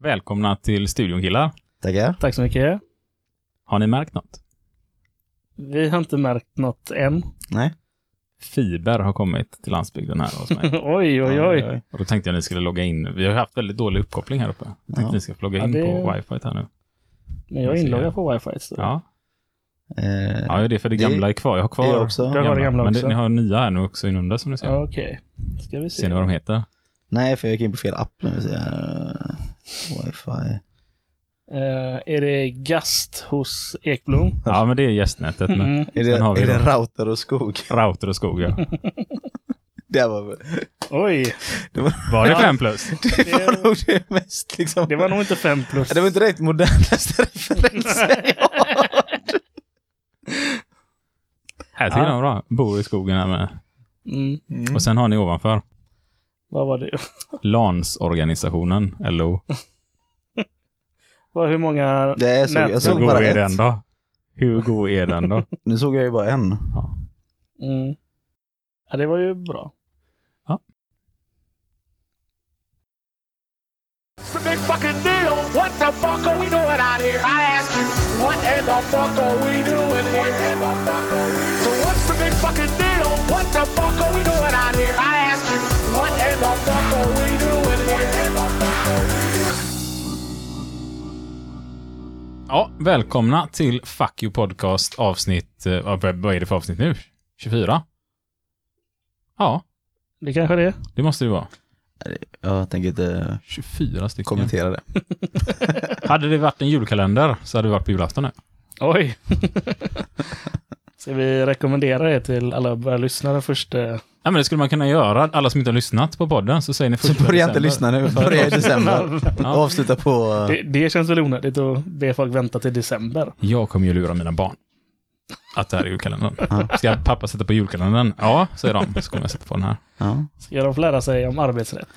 Välkomna till studion killar. Tackar. Tack så mycket. Har ni märkt något? Vi har inte märkt något än. Nej. Fiber har kommit till landsbygden här hos mig. oj, oj, oj. Och då tänkte jag att ni skulle logga in. Vi har haft väldigt dålig uppkoppling här uppe. Jag tänkte Ja. att ni ska få logga Ja, in det- på wifi här nu. Men jag är inloggad på wifi. Så. Ja, Eh, ja det är för det Det- gamla är kvar. Jag har kvar det är också. Du har det gamla Men också. ni har nya här nu också inunder som ni ser. Okej, ska vi se. Ser ni vad de heter? Nej, för jag gick in på fel app nu. Så jag, wifi. Eh, är det Gast hos Ekblom? Ja, men det är gästnätet. Men Mm. Är Sen har det, vi är det router och skog? router och skog, ja. Det var, Oj, Var det fem plus? det var nog det mest liksom. det var nog inte fem plus. det var inte direkt modernaste referensen jag har. Här tycker Ja. jag bra. Bor i skogen här med. Mm. Och sen har ni ovanför Vad var det? LANS-organisationen, LO. Hur många Det är så, jag såg Hur god bara är ett. den då? Hur god är den då? Nu såg jag ju bara en. Mm. Ja, det var ju bra. It's Ja, välkomna till Fuck You Podcast avsnitt, eh, vad vad är det för avsnitt nu? 24? Ja, Det kanske det är. det måste det vara. Jag tänker inte 24 stycken. kommentera det. Hade det varit en julkalender så hade det varit på julafton nu. Oj. Ska vi rekommendera det till alla börja lyssna den första? Ja, men det skulle man kunna göra. Alla som inte har lyssnat på podden så säger ni Så första börja inte lyssna nu. Börja i december. Ja. Avsluta på... Det, det känns väl onödigt att be folk vänta till december. Jag kommer ju lura mina barn. Att det här är julkalendern. Ska pappa sätta på julkalendern? Ja, säger de. Så kommer jag sätta på den här. Ja. Ska de få lära sig om arbetsrätt?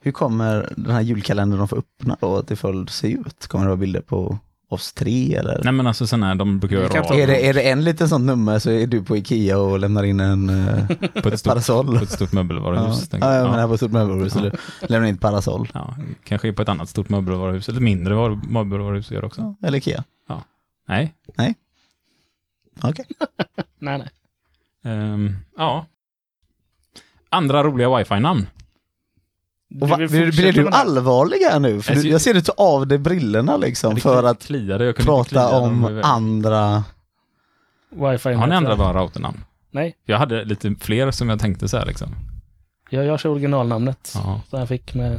Hur kommer den här julkalendern de får öppna då till följd se ut? Kommer det vara bilder på oss tre eller? Nej men alltså sån här, de brukar göra rad Är det, är det en liten sånt nummer så är du på Ikea och lämnar in en eh, på ett stort, parasoll. på ett stort möbelvaruhus. Ja, ja, jag. jag menar på ett stort möbelhus. Ja. Ja. Lämnar in ett parasoll. Ja, kanske på ett annat stort möbelvaruhus, eller mindre var- möbelvaruhus gör också. Ja, eller Ikea. Nej. Okej. Nej, nej. Ehm, ja. Andra roliga wifi-namn. Och va, blir, du allvarlig här nu? För Jag du, ser- jag ser dig ta av dig brillorna liksom för att kliade, jag kunde inte prata om andra... Wifi Har ni andra bara routernamn? Nej, Jag hade lite fler som jag tänkte så här liksom. jag, jag kör originalnamnet. Ja. Så jag fick med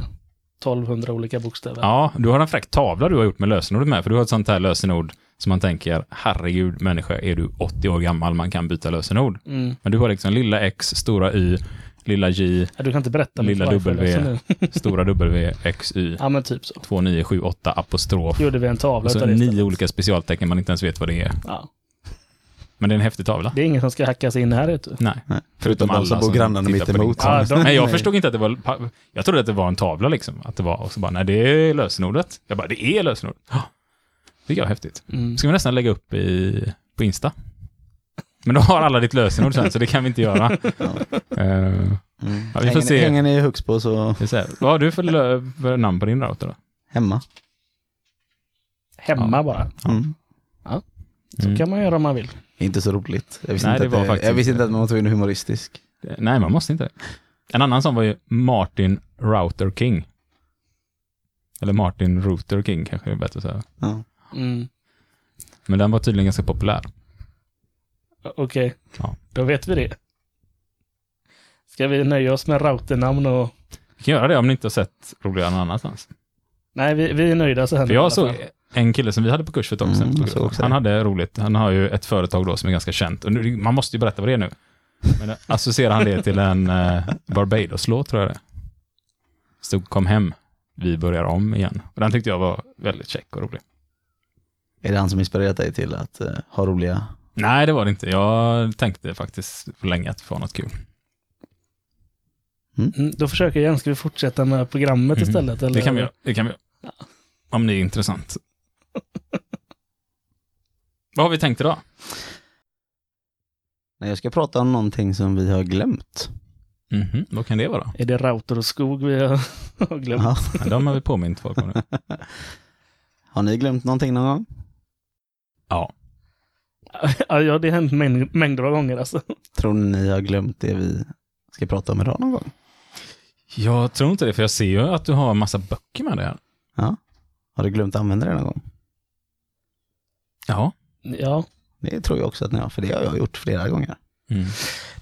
1200 olika bokstäver. ja, du har en fräck tavla du har gjort med lösenordet med, för du har ett sånt här lösenord som man tänker, herregud människa, är du 80 år gammal, man kan byta lösenord. Mm. Men du har liksom lilla X, stora Y, lilla J, Ja, du kan inte berätta Lilla W. lösenord. stora W, X, Y, Ja, men typ så. 2978 apostrof. Gjorde vi en tavla Och så det nio istället. olika specialtecken man inte ens vet vad det är. Ja. Men det är en häftig tavla. Det är ingen som ska hackas in här vet du. Nej. Nej, Förutom de som alla bor som grannarna tittar mitt på din emot. tavla. Ja, de- Nej, jag Nej. förstod inte att det var... Jag trodde att det var en tavla liksom. Att det var, och så bara, nej det är lösenordet. Jag bara, det är lösenordet. Det är häftigt. Mm. Ska vi nästan lägga upp i, på Insta? Men då har alla ditt lösenord sen, så det kan vi inte göra. Eh, Mm. Ja, vi får hänger, se. hänger ni i Huxbo så det är så här. Vad har du för, lö, för namn på din router då? hemma. Hemma Ja. bara. Mm. Så Mm. kan man göra om man vill. Inte så roligt. Jag visste, Nej, inte, det att var det, faktiskt jag visste inte. inte att man var tvungen att vara humoristisk. Nej, man måste inte. En annan som var ju Martin Router King. Eller Martin Router King kanske är bättre att säga. Ja. Mm. Men den var tydligen ganska populär. Okej, Ja. då vet vi det. Ska vi nöja oss med routernamn och... Vi kan göra det om ni inte har sett roligare någon annanstans. Nej, vi, vi är nöjda så här. För jag såg en kille som vi hade på kurs för ett tag sedan. Mm, Han hade roligt. Han har ju ett företag då som är ganska känt. Och nu, man måste ju berätta vad det är nu. Men associerar han det till en uh, Barbados-låt tror jag det. Stod kom hem, vi börjar om igen. Och den tyckte jag var väldigt check och rolig. Är det han som inspirerat dig till att eh, ha roliga... Nej, det var det inte. Jag tänkte faktiskt för länge att få något kul. Mm, då försöker jag igen. Ska vi fortsätta med programmet Mhm. istället? Eller? Det kan vi göra. Det kan vi göra. Om det är intressant. Vad har vi tänkt idag? Nej, jag ska prata om någonting som vi har glömt Mhm, Vad kan det vara? Är det Rauter och Skog vi har har glömt? Ja. Ja, de har vi påmint folk om nu. Har ni glömt någonting någon gång? Ja. Ja, det har hänt mäng- mängder av gånger alltså. Tror ni ni har glömt det vi ska prata om idag någon gång? Jag tror inte det, för jag ser ju att du har en massa böcker med dig här. Ja. Har du glömt använda det någon gång? Ja. Ja, Det tror jag också att ni har, för det har jag gjort flera gånger. Mm.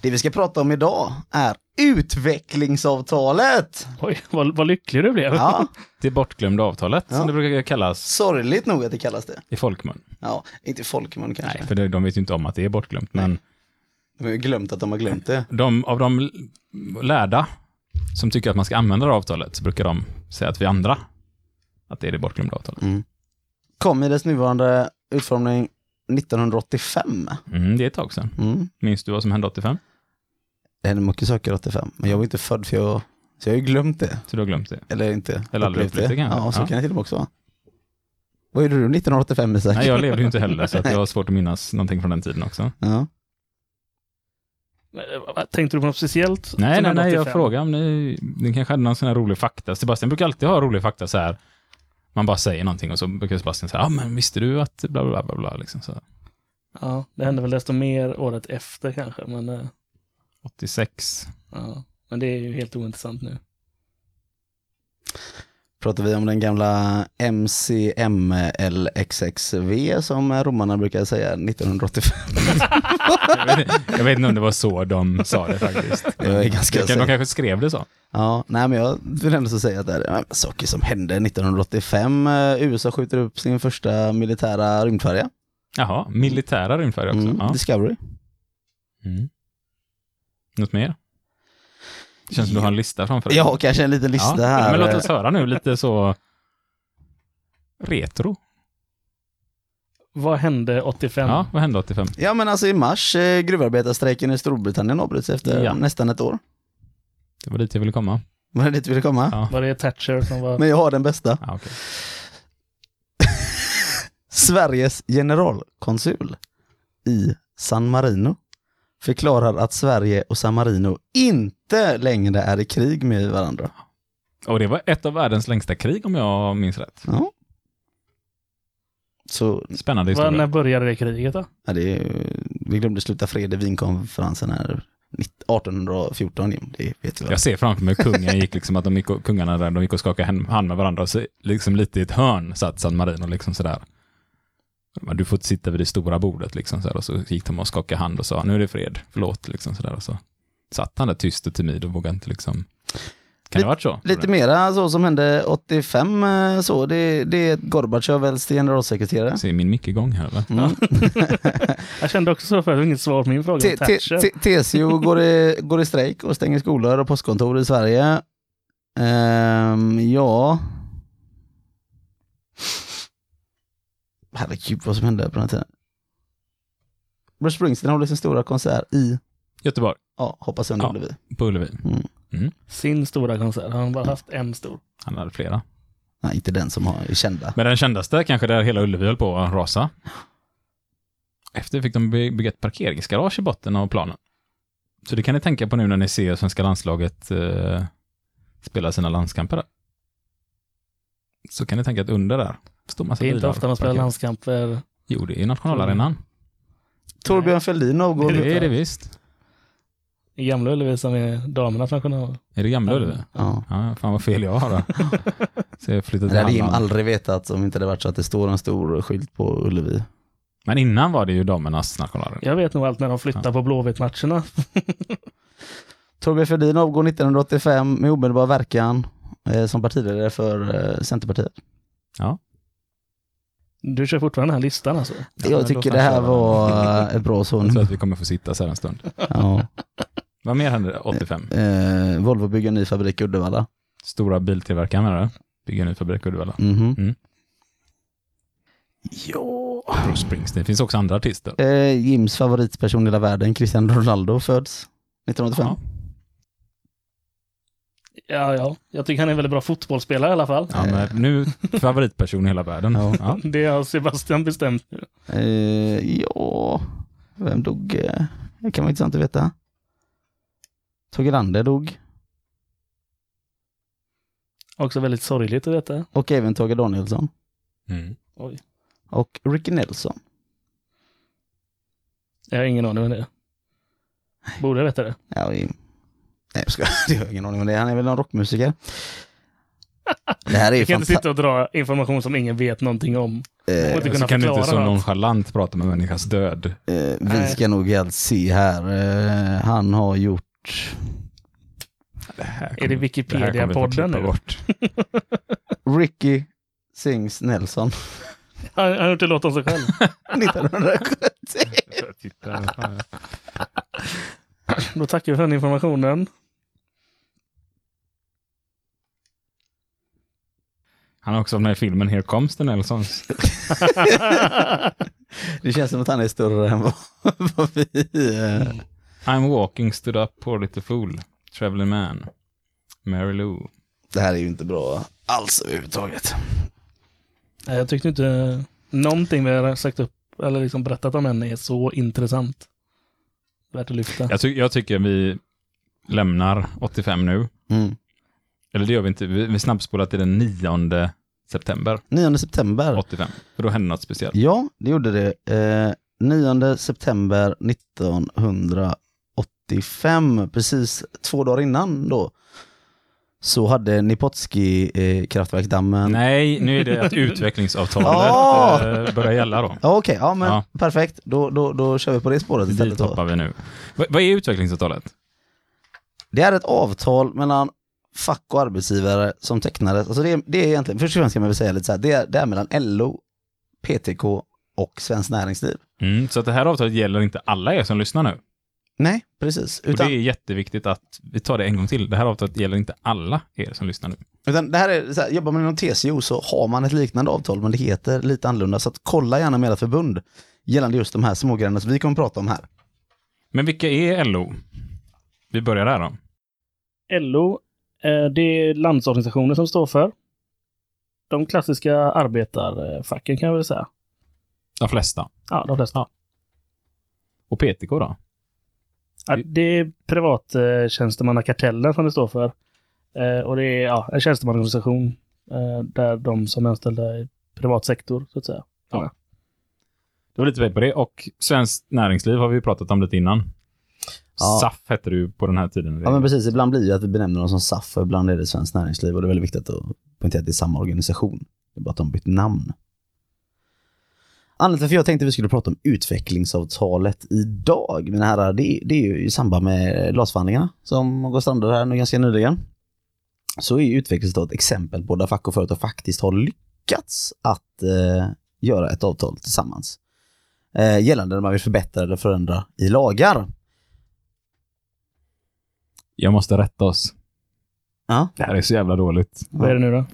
Det vi ska prata om idag är utvecklingsavtalet. oj, vad, vad lycklig du blev. Ja, Det bortglömda avtalet, Ja. som det brukar kallas sorgligt nog att det kallas det. i folkmun. Ja, inte folkmun kanske. Nej, för det, de vet ju inte om att det är bortglömt, men De har ju glömt att de har glömt det. de, av de lärda som tycker att man ska använda det avtalet så brukar de säga att vi andra, att det är det bortglömda avtalet. Mm. Kom i dess nuvarande utformning 1985. Mm, det är ett tag sedan. Mm. Minns du vad som hände 85? Det hände mycket saker 85, men jag var inte född för jag, så jag har ju glömt det. Så du har glömt det? Eller inte. Eller aldrig upplevt det kanske. Ja, så Ja. kan det till och med också vara. Vad gjorde du 1985 Isak? Nej, jag levde ju inte heller, så att jag har svårt att minnas någonting från den tiden också. Ja. Eh, Tänkte du på något speciellt? Nej, nej, nej, jag 85? frågar om ni, ni kanske hade någon sån här rolig fakta. Sebastian brukar alltid ha rolig fakta så här. Man bara säger någonting och så brukar Sebastian säga, ja ah, men visste du att bla bla bla bla liksom så. Ja, det hände väl desto mer året efter kanske, men, eh, 86. ja. men det är ju helt ointressant nu. Pratar vi om den gamla MCMLXXV som romarna brukar säga 1985. Jag vet, jag vet inte om det var så de sa det faktiskt. Jag är ganska de, de kanske skrev det så. Ja, nej men jag vill ändå säga att det är saker som hände 1985. Eh, USA skjuter upp sin första militära rymdfärja. Jaha, militära rymdfärjor också. Mm, Ja. Discovery. Mm. Något mer? Det känns som du har en lista framför dig. Har kanske en liten lista ja, här. Men låt oss höra nu, lite så retro. Vad hände 85? Ja, vad hände 85? Ja men alltså i mars, eh, gruvarbetarstrejken i Storbritannien avbryts efter Ja. nästan ett år. Det var dit jag ville komma. Var det dit du ville komma? Ja, Var det Thatcher som var... Men jag har den bästa. ja okej. Sveriges generalkonsul i San Marino förklarar att Sverige och San Marino inte längre är i krig med varandra. Och det var ett av världens längsta krig om jag minns rätt. Ja. Så Spännande Var, när historia. började det kriget då? ja, det är, vi glömde sluta fred i Wienkonferensen här 1814, Jim. det vet väl. Jag ser framför mig kungen gick liksom att de gick och, kungarna där, de gick och skakade hand hand med varandra och så liksom lite i ett hörn satt San Marino liksom sådär. Du får sitta vid det stora bordet liksom sådär och så gick de och skakade hand och sa nu är det fred, förlåt liksom sådär och så satt han där tyst och timid och vågade inte liksom. Kan det ha varit så? Lite mera så som hände 85, eh, så det, det är Gorbatjov väljs till generalsekreterare. Ser min mick igång här eller? Mm. Jag kände också så för att inget svar på min fråga TCO går i, går i strejk och stänger skolor och postkontor i Sverige. Ehm, ja. Herregud vad som hände på den här tiden. Bruce Springsteen håller sin stora konsert i, Göteborg, ja, hoppas jag Ja. nu vi. på Ullevi. Mm. Sin stora konsert. Har han bara haft en stor? Han hade flera. Nej, inte den som har, är kända. Men den kändaste kanske där hela Ullevi höll på att rasa. Efter fick de by- bygga ett parkeringsgarage i botten av planen. Så det kan ni tänka på nu när ni ser svenska landslaget eh, spela sina landskamper där. Så kan ni tänka att under där står massa Det är inte ofta man spelar landskamper. Jo, det är nationalarenan. Torbjörn Fälldin avgår. Det är det visst. i Gamla Ullevi som är damernas national. Är det gamla Ullevi? Ja. Ja, fan vad fel jag har då. Så jag flyttat Det hade Jim aldrig vetat om inte det varit så att det står en stor skylt på Ullevi. Men innan var det ju damernas nationalarena. Jag vet nog allt när de flyttar Ja. på Blåvitt-matcherna. Torbjörn Fälldin avgår 1985 med omedelbar verkan eh, som partiledare för eh, Centerpartiet. Du kör fortfarande den här listan alltså? Ja, jag tycker det här var eh, ett bra Jag sån. tror att vi kommer få sitta så här en stund. Ja. Vad mer hände 85? Eh, Volvo bygger ny fabrik i Uddevalla. Stora biltillverkaren med det. Bygger en ny fabrik i Uddevalla. Mhm. Mm. Ja. Bruce Springsteen. Det finns också andra artister. Eh, Jims favoritperson i hela världen, Cristiano Ronaldo, föds 1985. Ja. Ja, ja. Jag tycker han är en väldigt bra fotbollsspelare i alla fall. Ja, men nu favoritperson i hela världen. Ja. Ja. Det har Sebastian bestämt nu. Eh, ja, vem dog? Det kan vara intressant att veta. Tage Erlander dog. Också väldigt sorgligt att veta. Och även Tage Danielsson. Mm. Oj. Och Ricky Nelson. Jag har ingen aning om det. Borde jag veta det? Ja. Nej, jag skojar. Det har jag ingen aning om det. Han är väl någon rockmusiker. Det här är ju Jag kan inte sitta och dra information som ingen vet någonting om. Eh, Och inte Så kunna kan du inte så nonchalant prata om en människas död. eh, vi Nej. ska nog allt se här. Eh, han har gjort Det Är det Wikipedia-podden nu? bort. Ricky Sings Nelson Han han har gjort en låt om sig själv. 1970. Titta, fan. Då tackar vi för den informationen. Han har också med i filmen Here comes the Nelsons. Det känns som att han är större än vad, vad vi eh, I'm walking, stood up, poor little fool. Traveling man. Mary Lou. Det här är ju inte bra alls överhuvudtaget. Nej, Jag tyckte inte någonting vi har sagt upp eller liksom berättat om henne är så intressant. Värt att lyfta. Jag, ty- jag tycker vi lämnar 85 nu. Mm. Eller det gör vi inte. Vi, vi snabbspolar till den 9 september 9 september. 85. För då hände något speciellt. Ja, det gjorde det. Eh, 9 september 1985, precis två dagar innan då, så hade Nipotski eh, kraftverksdammen... Nej, nu är det att utvecklingsavtalet eh, börjar gälla då. Okej, ja men Ja. perfekt. Då, då, då kör vi på det spåret istället. Då. hoppar vi nu. Va- vad är utvecklingsavtalet? Det är ett avtal mellan fack och arbetsgivare som tecknades. Alltså det, är, det är egentligen, först och främst kan man väl säga lite så här, det är, det är mellan LO, PTK och Svenskt Näringsliv. Mm, så att det här avtalet gäller inte alla er som lyssnar nu. Nej, precis. Och Utan, det är jätteviktigt att vi tar det en gång till. Det här avtalet gäller inte alla er som lyssnar nu. utan det här är, så här, jobbar man inom TCO så har man ett liknande avtal, men det heter lite annorlunda. Så att kolla gärna med ert förbund gällande just de här smågrejerna som vi kommer att prata om här. Men vilka är LO? Vi börjar där då. LO, det är landsorganisationer som står för de klassiska arbetarfacken kan jag väl säga. De flesta. Ja, de flesta. Och PTK då? Ja, det är privattjänstemannakartellen som det står för. Eh, och det är ja, en tjänstemannaorganisation eh, där de som är anställda i privat sektor, så att säga. Ja. Det var lite på det. Och Svenskt Näringsliv har vi pratat om lite innan. Ja. SAF hette det ju på den här tiden. Ja men precis, ibland blir det att vi benämner dem som SAF och ibland är det Svenskt Näringsliv och det är väldigt viktigt att poängtera att det är samma organisation. Det är bara att de har bytt namn. Anledningen till att jag tänkte att vi skulle prata om utvecklingsavtalet idag, mina herrar, det, det är ju i samband med LAS-förhandlingarna som går strandade här nu ganska nyligen. Så är utvecklingsavtalet ett exempel på där fack och företag faktiskt har lyckats att eh, göra ett avtal tillsammans. Eh, gällande när man vill förbättra eller förändra i lagar. Jag måste rätta oss. Ja. Det här är så jävla dåligt. Vad är det nu då?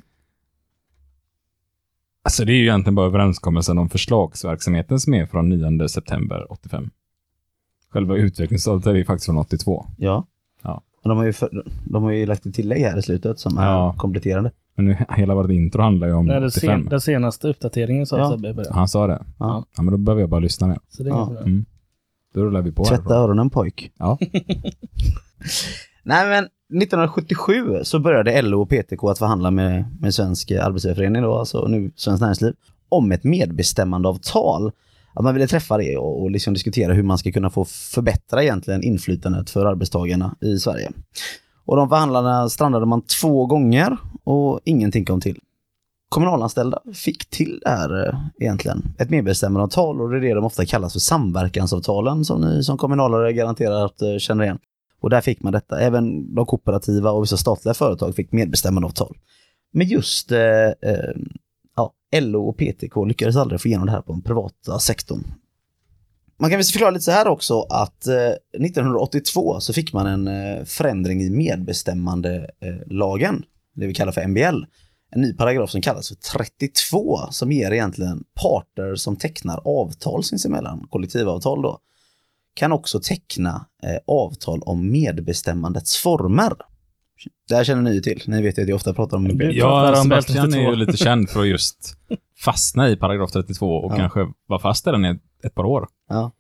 Alltså det är ju egentligen bara överenskommelsen om förslagsverksamheten som är från 9 september 85. Själva utvecklingsavtalet är ju faktiskt från 82. Ja. Ja. Och de, har ju för, de har ju lagt ett tillägg här i slutet som Ja. är kompletterande. Men nu, hela vårt intro handlar ju om Nej, det 85. sen, den senaste uppdateringen sa Ja. Sebbe början. Han sa det. Ja. Ja, men då behöver jag bara lyssna med. Så det är Ja. problem. Mm. Då rullar vi på. Tvätta härifrån. öronen pojk. Ja. Nej men 1977 så började LO och PTK att förhandla med, med Svensk Arbetsgivareförening då, alltså nu Svenskt Näringsliv, om ett medbestämmandeavtal. Att man ville träffa det och, och liksom diskutera hur man ska kunna få förbättra egentligen inflytandet för arbetstagarna i Sverige. Och de förhandlarna strandade man två gånger och ingenting kom till. Kommunalanställda fick till det här eh, egentligen. Ett medbestämmandeavtal och det är det de ofta kallas för samverkansavtalen som ni som kommunalare garanterat eh, känner igen. Och där fick man detta. Även de kooperativa och vissa statliga företag fick medbestämmandeavtal. Men just eh, eh, ja, LO och PTK lyckades aldrig få igenom det här på den privata sektorn. Man kan väl förklara lite så här också att eh, 1982 så fick man en eh, förändring i medbestämmandelagen, eh, det vi kallar för MBL. En ny paragraf som kallas för 32 som ger egentligen parter som tecknar avtal sinsemellan, kollektivavtal då, kan också teckna eh, avtal om medbestämmandets former. Det här känner ni ju till. Ni vet ju att jag ofta pratar om Ja, om Sebastian är ju 32. lite känd för att just fastna i paragraf 32 och Ja. kanske vara fast i den i ett par år. Ja.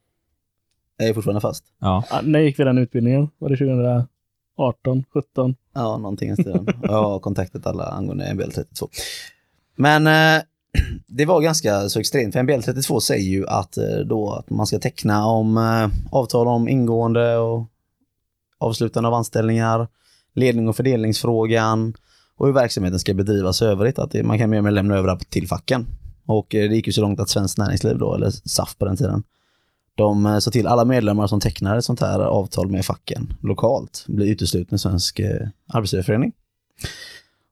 Jag är fortfarande fast. Ja. Ja, när gick vi den utbildningen? Var det 2000? 18, 17. Ja, någonting i stilen. Jag har kontaktat alla angående MBL 32. Men eh, det var ganska så extremt, för MBL 32 säger ju att, eh, då, att man ska teckna om eh, avtal om ingående och avslutande av anställningar, ledning och fördelningsfrågan och hur verksamheten ska bedrivas i övrigt. Att man kan mer eller mindre lämna över det till facken. Och eh, det gick ju så långt att Svenskt Näringsliv då, eller SAF på den tiden, de sa till alla medlemmar som tecknar ett sånt här avtal med facken lokalt blir uteslutna i Svensk Arbetsgivareförening.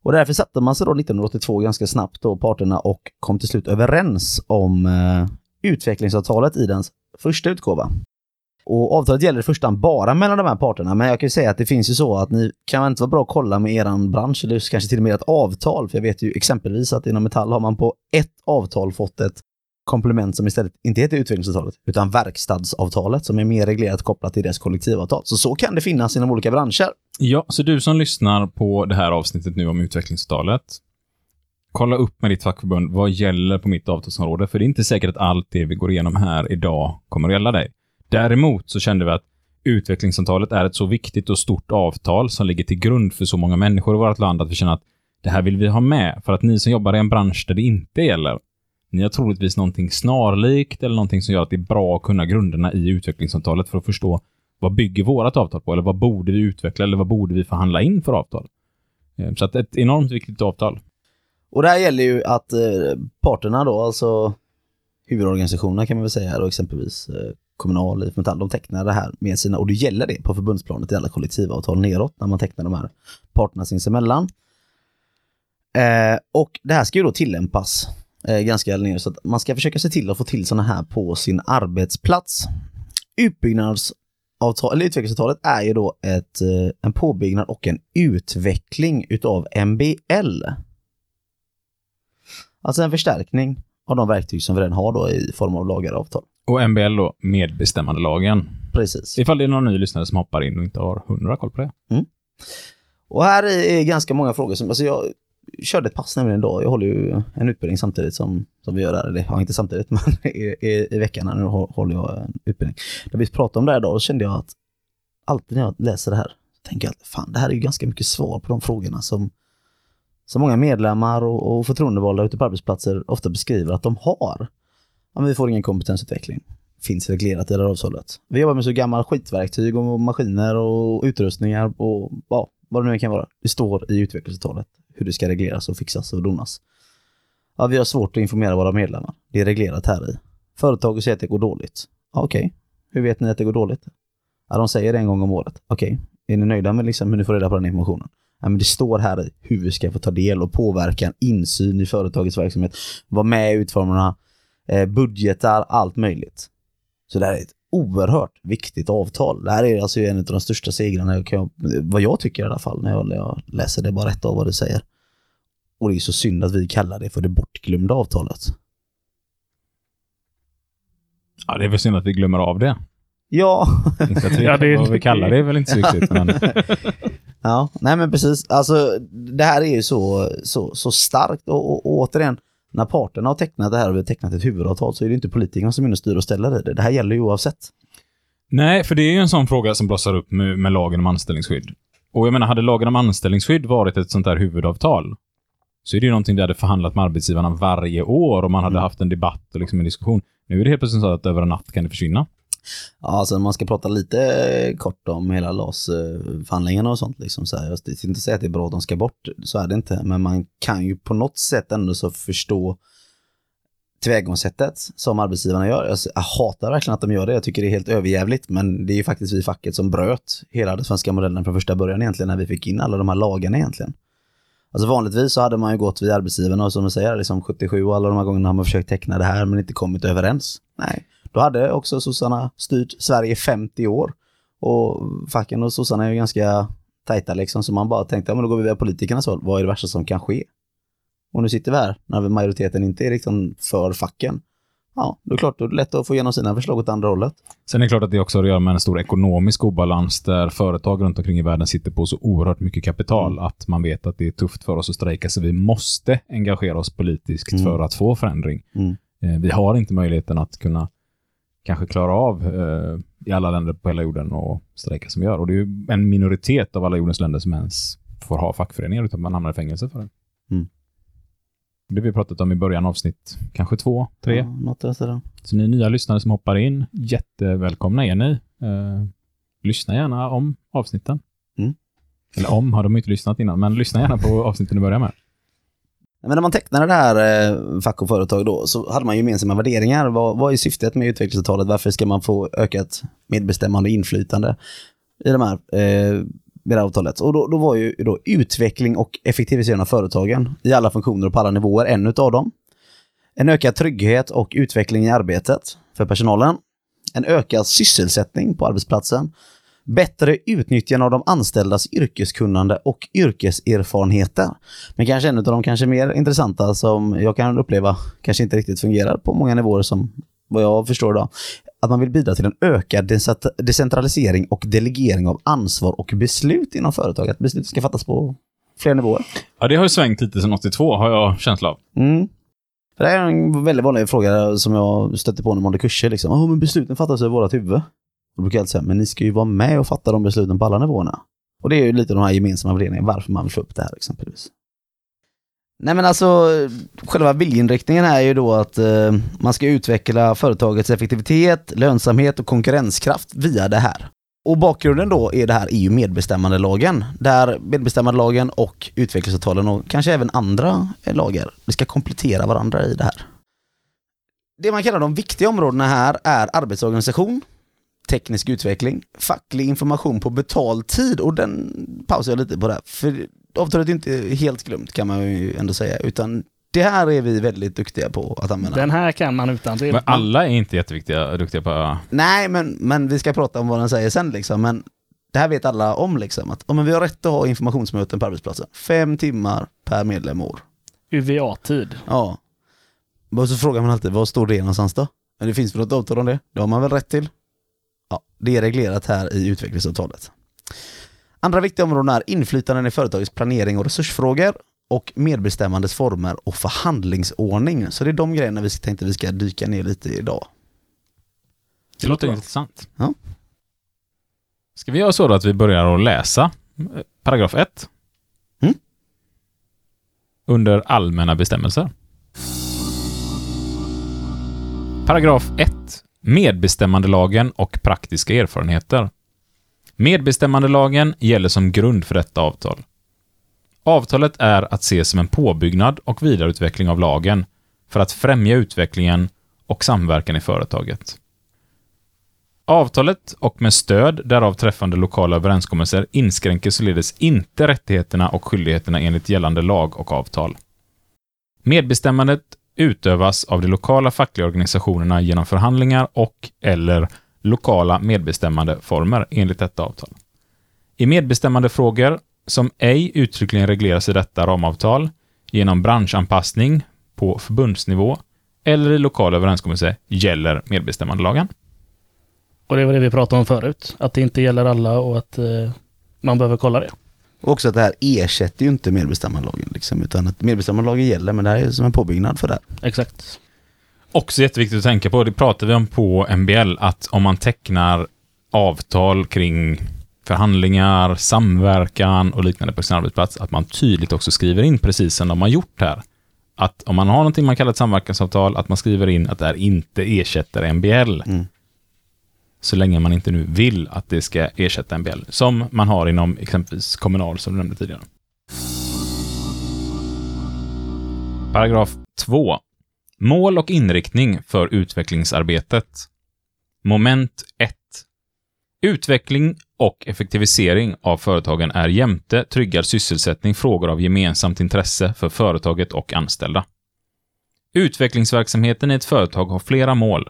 Och därför satte man sig då 1982 ganska snabbt då parterna och kom till slut överens om eh, utvecklingsavtalet i dens första utgåva. Och avtalet gäller i första hand bara mellan de här parterna, men jag kan ju säga att det finns ju så att ni kan inte vara bra att kolla med eran bransch, eller kanske till och med ett avtal, för jag vet ju exempelvis att inom Metall har man på ett avtal fått ett komplement som istället inte heter utvecklingsavtalet, utan verkstadsavtalet som är mer reglerat kopplat till deras kollektivavtal. Så så kan det finnas inom olika branscher. Ja, så du som lyssnar på det här avsnittet nu om utvecklingsavtalet, kolla upp med ditt fackförbund vad gäller på mitt avtalsområde, för det är inte säkert att allt det vi går igenom här idag kommer att gälla dig. Däremot så kände vi att utvecklingsavtalet är ett så viktigt och stort avtal som ligger till grund för så många människor i vårt land att vi känner att det här vill vi ha med. För att ni som jobbar i en bransch där det inte gäller, ni har troligtvis någonting snarlikt eller någonting som gör att det är bra att kunna grunderna i utvecklingsavtalet för att förstå vad bygger vårt avtal på? Eller vad borde vi utveckla? Eller vad borde vi förhandla in för avtal? Eh, så att ett enormt viktigt avtal. Och det här gäller ju att eh, parterna då, alltså huvudorganisationerna kan man väl säga då exempelvis eh, Kommunal, IF Metall, de tecknar det här med sina, och det gäller det på förbundsplanet i alla kollektivavtal neråt när man tecknar de här parterna sinsemellan. Eh, och det här ska ju då tillämpas eh, ganska ner så att man ska försöka se till att få till sådana här på sin arbetsplats. Utbyggnadsavtal, eller utvecklingsavtalet är ju då ett, eh, en påbyggnad och en utveckling utav MBL. Alltså en förstärkning av de verktyg som vi redan har då i form av lagar och avtal. Och MBL då, medbestämmandelagen. Precis. Ifall det är någon ny lyssnare som hoppar in och inte har hundra koll på det. Och här är är ganska många frågor som, alltså jag körde ett pass nämligen idag. Jag håller ju en utbildning samtidigt som, som vi gör här. Eller ja, inte samtidigt, men i, i, i veckan här nu håller jag en utbildning. När vi pratade om det här idag, då kände jag att alltid när jag läser det här, tänker jag att fan, det här är ju ganska mycket svar på de frågorna som, som många medlemmar och, och förtroendevalda ute på arbetsplatser ofta beskriver att de har. Ja, men vi får ingen kompetensutveckling. Finns reglerat i det här avtalet. Vi jobbar med så gammal skitverktyg och maskiner och utrustningar och ja, vad det nu kan vara. Det står i utvecklingsavtalet hur det ska regleras och fixas och donas. Ja, vi har svårt att informera våra medlemmar. Det är reglerat här i. Företaget säger att det går dåligt. Ja, Okej, hur vet ni att det går dåligt? Ja, de säger det en gång om året. Okej, är ni nöjda med liksom hur ni får reda på den informationen? Ja, men det står här i hur vi ska få ta del och påverkan, insyn i företagets verksamhet, vara med i utformarna, eh, budgetar, allt möjligt. Så det här är ett oerhört viktigt avtal. Det här är alltså en av de största segrarna, jag vad jag tycker i alla fall, när jag, när jag läser det bara rätt av vad du säger. Och det är så synd att vi kallar det för det bortglömda avtalet. Ja, det är väl synd att vi glömmer av det. Ja, Inte att vi, Ja, det- vad vi kallar det är väl inte så viktigt, men ja, nej men precis. Alltså det här är ju så, så, så starkt och, och, och återigen, när parterna har tecknat det här och vi har tecknat ett huvudavtal så är det inte politikerna som är inne och styr och ställer i det. Det här gäller ju oavsett. Nej, för det är ju en sån fråga som blossar upp med, med lagen om anställningsskydd. Och jag menar, hade lagen om anställningsskydd varit ett sånt där huvudavtal, så är det ju någonting vi hade förhandlat med arbetsgivarna varje år och man hade Mm. haft en debatt och liksom en diskussion. Nu är det helt plötsligt så att över en natt kan det försvinna. Ja, alltså om man ska prata lite eh, kort om hela LAS-förhandlingarna och sånt. Liksom, så här, alltså, jag ska inte säga att det är bra att de ska bort, så är det inte. Men man kan ju på något sätt ändå så förstå tillvägagångssättet som arbetsgivarna gör. Jag, jag hatar verkligen att de gör det. Jag tycker det är helt överjävligt. Men det är ju faktiskt vi i facket som bröt hela den svenska modellen från första början egentligen när vi fick in alla de här lagarna egentligen. Alltså vanligtvis så hade man ju gått via arbetsgivarna och som du säger, liksom 77 och alla de här gångerna har man försökt teckna det här men inte kommit överens. Nej, då hade också sossarna styrt Sverige i 50 år. Och facken och sossarna är ju ganska tajta liksom, så man bara tänkte, ja men då går vi via politikernas håll. Vad är det värsta som kan ske? Och nu sitter vi här, när majoriteten inte är liksom för facken. Ja, då är det klart, då är det lätt att få igenom sina förslag åt andra hållet. Sen är det klart att det också har att göra med en stor ekonomisk obalans där företag runt omkring i världen sitter på så oerhört mycket kapital att man vet att det är tufft för oss att strejka så vi måste engagera oss politiskt Mm. för att få förändring. Mm. Eh, Vi har inte möjligheten att kunna kanske klarar av eh, i alla länder på hela jorden och strejka som gör. Och det är ju en minoritet av alla jordens länder som ens får ha fackföreningar utan man hamnar i fängelse för det. Mm. Det vi pratat om i början av avsnitt, kanske två, tre. Ja, något stilen. Så ni nya lyssnare som hoppar in, jättevälkomna är ni. Eh, lyssna gärna om avsnitten. Mm. Eller om har de inte lyssnat innan, men lyssna gärna på avsnitten i början med. Men när man tecknade det här eh, fack och företag då så hade man gemensamma värderingar. Vad, vad är syftet med utvecklingsavtalet? Varför ska man få ökat medbestämmande och inflytande i de här, eh, med det här avtalet? Och då, då var ju då utveckling och effektivisering av företagen i alla funktioner och på alla nivåer en utav dem. En ökad trygghet och utveckling i arbetet för personalen. En ökad sysselsättning på arbetsplatsen. Bättre utnyttjande av de anställdas yrkeskunnande och yrkeserfarenheter. Men kanske en av de kanske mer intressanta som jag kan uppleva kanske inte riktigt fungerar på många nivåer som vad jag förstår då. Att man vill bidra till en ökad decent- decentralisering och delegering av ansvar och beslut inom företaget. Att beslut ska fattas på flera nivåer. Ja, det har ju svängt lite sedan 82, har jag känsla av. Mm. Det här är en väldigt vanlig fråga som jag stötte på när man håller kurser. Liksom. Oh, men besluten fattas över vårt huvud. Då brukar jag alltid säga, men ni ska ju vara med och fatta de besluten på alla nivåerna. Och det är ju lite de här gemensamma värderingarna, varför man vill få upp det här exempelvis. Nej men alltså, själva viljeinriktningen är ju då att eh, man ska utveckla företagets effektivitet, lönsamhet och konkurrenskraft via det här. Och bakgrunden då är det här EU medbestämmandelagen, där medbestämmandelagen och utvecklingsavtalen och kanske även andra eh, lagar, vi ska komplettera varandra i det här. Det man kallar de viktiga områdena här är arbetsorganisation, teknisk utveckling, facklig information på betald tid och den pausar jag lite på där. För avtalet är inte helt glömt kan man ju ändå säga, utan det här är vi väldigt duktiga på att använda. Den här kan man utan till. Men alla är inte jätteviktiga, duktiga på... Nej, men, men vi ska prata om vad den säger sen liksom. Men det här vet alla om liksom. Att om vi har rätt att ha informationsmöten på arbetsplatsen. Fem timmar per medlem år. UVA-tid. Ja. Och så frågar man alltid, vad står det någonstans då? Men det finns väl något avtal om det? Det har man väl rätt till? Ja, det är reglerat här i utvecklingsavtalet. Andra viktiga områden är inflytanden i företagets planering och resursfrågor och medbestämmandes former och förhandlingsordning. Så det är de grejerna vi tänkte vi ska dyka ner lite i idag. Det låter intressant. Ja. Ska vi göra så då att vi börjar att läsa eh, paragraf 1? Mm. Under allmänna bestämmelser. Paragraf 1. Medbestämmandelagen och praktiska erfarenheter. Medbestämmandelagen gäller som grund för detta avtal. Avtalet är att se som en påbyggnad och vidareutveckling av lagen för att främja utvecklingen och samverkan i företaget. Avtalet och med stöd därav träffande lokala överenskommelser inskränker således inte rättigheterna och skyldigheterna enligt gällande lag och avtal. Medbestämmandet utövas av de lokala fackliga organisationerna genom förhandlingar och eller lokala medbestämmandeformer enligt detta avtal. I medbestämmandefrågor som ej uttryckligen regleras i detta ramavtal genom branschanpassning på förbundsnivå eller i lokal överenskommelse gäller medbestämmandelagen. Och det var det vi pratade om förut. Att det inte gäller alla och att eh, man behöver kolla det. Och också att det här ersätter ju inte medbestämmandelagen liksom, utan att medbestämmandelagen gäller men det här är som en påbyggnad för det här. Exakt. Också jätteviktigt att tänka på, det pratar vi om på MBL, att om man tecknar avtal kring förhandlingar, samverkan och liknande på sin arbetsplats, att man tydligt också skriver in precis som de har gjort här. Att om man har någonting man kallar ett samverkansavtal, att man skriver in att det här inte ersätter MBL. Mm. Så länge man inte nu vill att det ska ersätta MBL, som man har inom exempelvis Kommunal, som du nämnde tidigare. Paragraf 2. Mål och inriktning för utvecklingsarbetet. Moment 1. Utveckling och effektivisering av företagen är jämte tryggad sysselsättning frågor av gemensamt intresse för företaget och anställda. Utvecklingsverksamheten i ett företag har flera mål.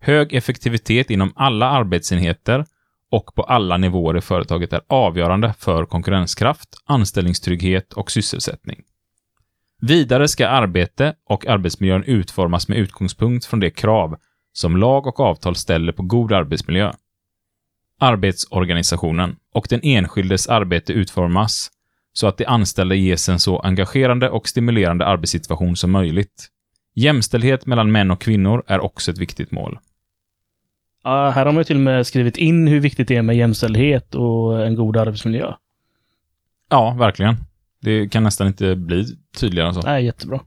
Hög effektivitet inom alla arbetsenheter och på alla nivåer i företaget är avgörande för konkurrenskraft, anställningstrygghet och sysselsättning. Vidare ska arbete och arbetsmiljön utformas med utgångspunkt från de krav som lag och avtal ställer på god arbetsmiljö. Arbetsorganisationen och den enskildes arbete utformas så att de anställda ges en så engagerande och stimulerande arbetssituation som möjligt. Jämställdhet mellan män och kvinnor är också ett viktigt mål. Ja, här har man ju till och med skrivit in hur viktigt det är med jämställdhet och en god arbetsmiljö. Ja, verkligen. Det kan nästan inte bli tydligare än så. Nej, jättebra.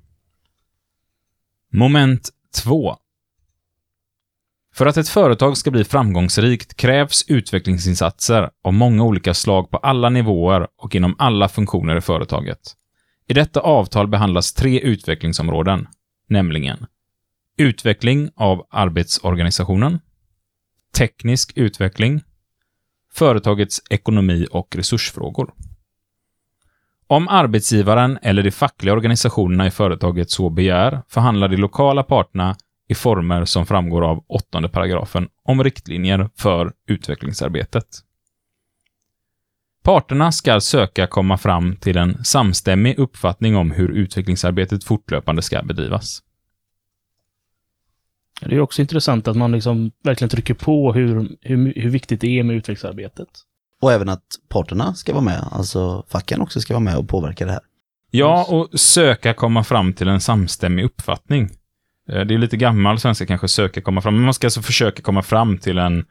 Moment 2. För att ett företag ska bli framgångsrikt krävs utvecklingsinsatser av många olika slag på alla nivåer och inom alla funktioner i företaget. I detta avtal behandlas tre utvecklingsområden, nämligen utveckling av arbetsorganisationen, teknisk utveckling, företagets ekonomi och resursfrågor. Om arbetsgivaren eller de fackliga organisationerna i företaget så begär förhandlar de lokala parterna i former som framgår av åttonde paragrafen om riktlinjer för utvecklingsarbetet. Parterna ska söka komma fram till en samstämmig uppfattning om hur utvecklingsarbetet fortlöpande ska bedrivas. Det är också intressant att man liksom verkligen trycker på hur, hur, hur viktigt det är med utvecklingsarbetet. Och även att parterna ska vara med, alltså facken också ska vara med och påverka det här. Ja, och söka komma fram till en samstämmig uppfattning. Eh, Det är lite gammal svenska kanske, söka komma fram, men man ska alltså försöka komma fram till en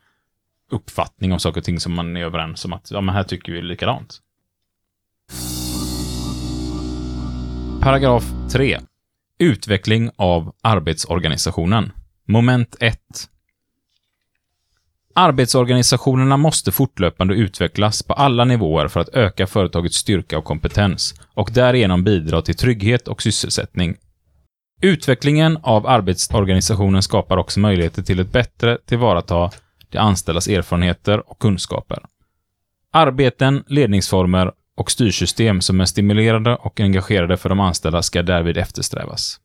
uppfattning om saker och ting som man är överens om att, ja men här tycker vi likadant. Paragraf 3. Utveckling av arbetsorganisationen. Moment 1. Arbetsorganisationerna måste fortlöpande utvecklas på alla nivåer för att öka företagets styrka och kompetens och därigenom bidra till trygghet och sysselsättning. Utvecklingen av arbetsorganisationen skapar också möjligheter till ett bättre tillvarata de anställdas erfarenheter och kunskaper. Arbeten, ledningsformer och styrsystem som är stimulerande och engagerade för de anställda ska därvid eftersträvas.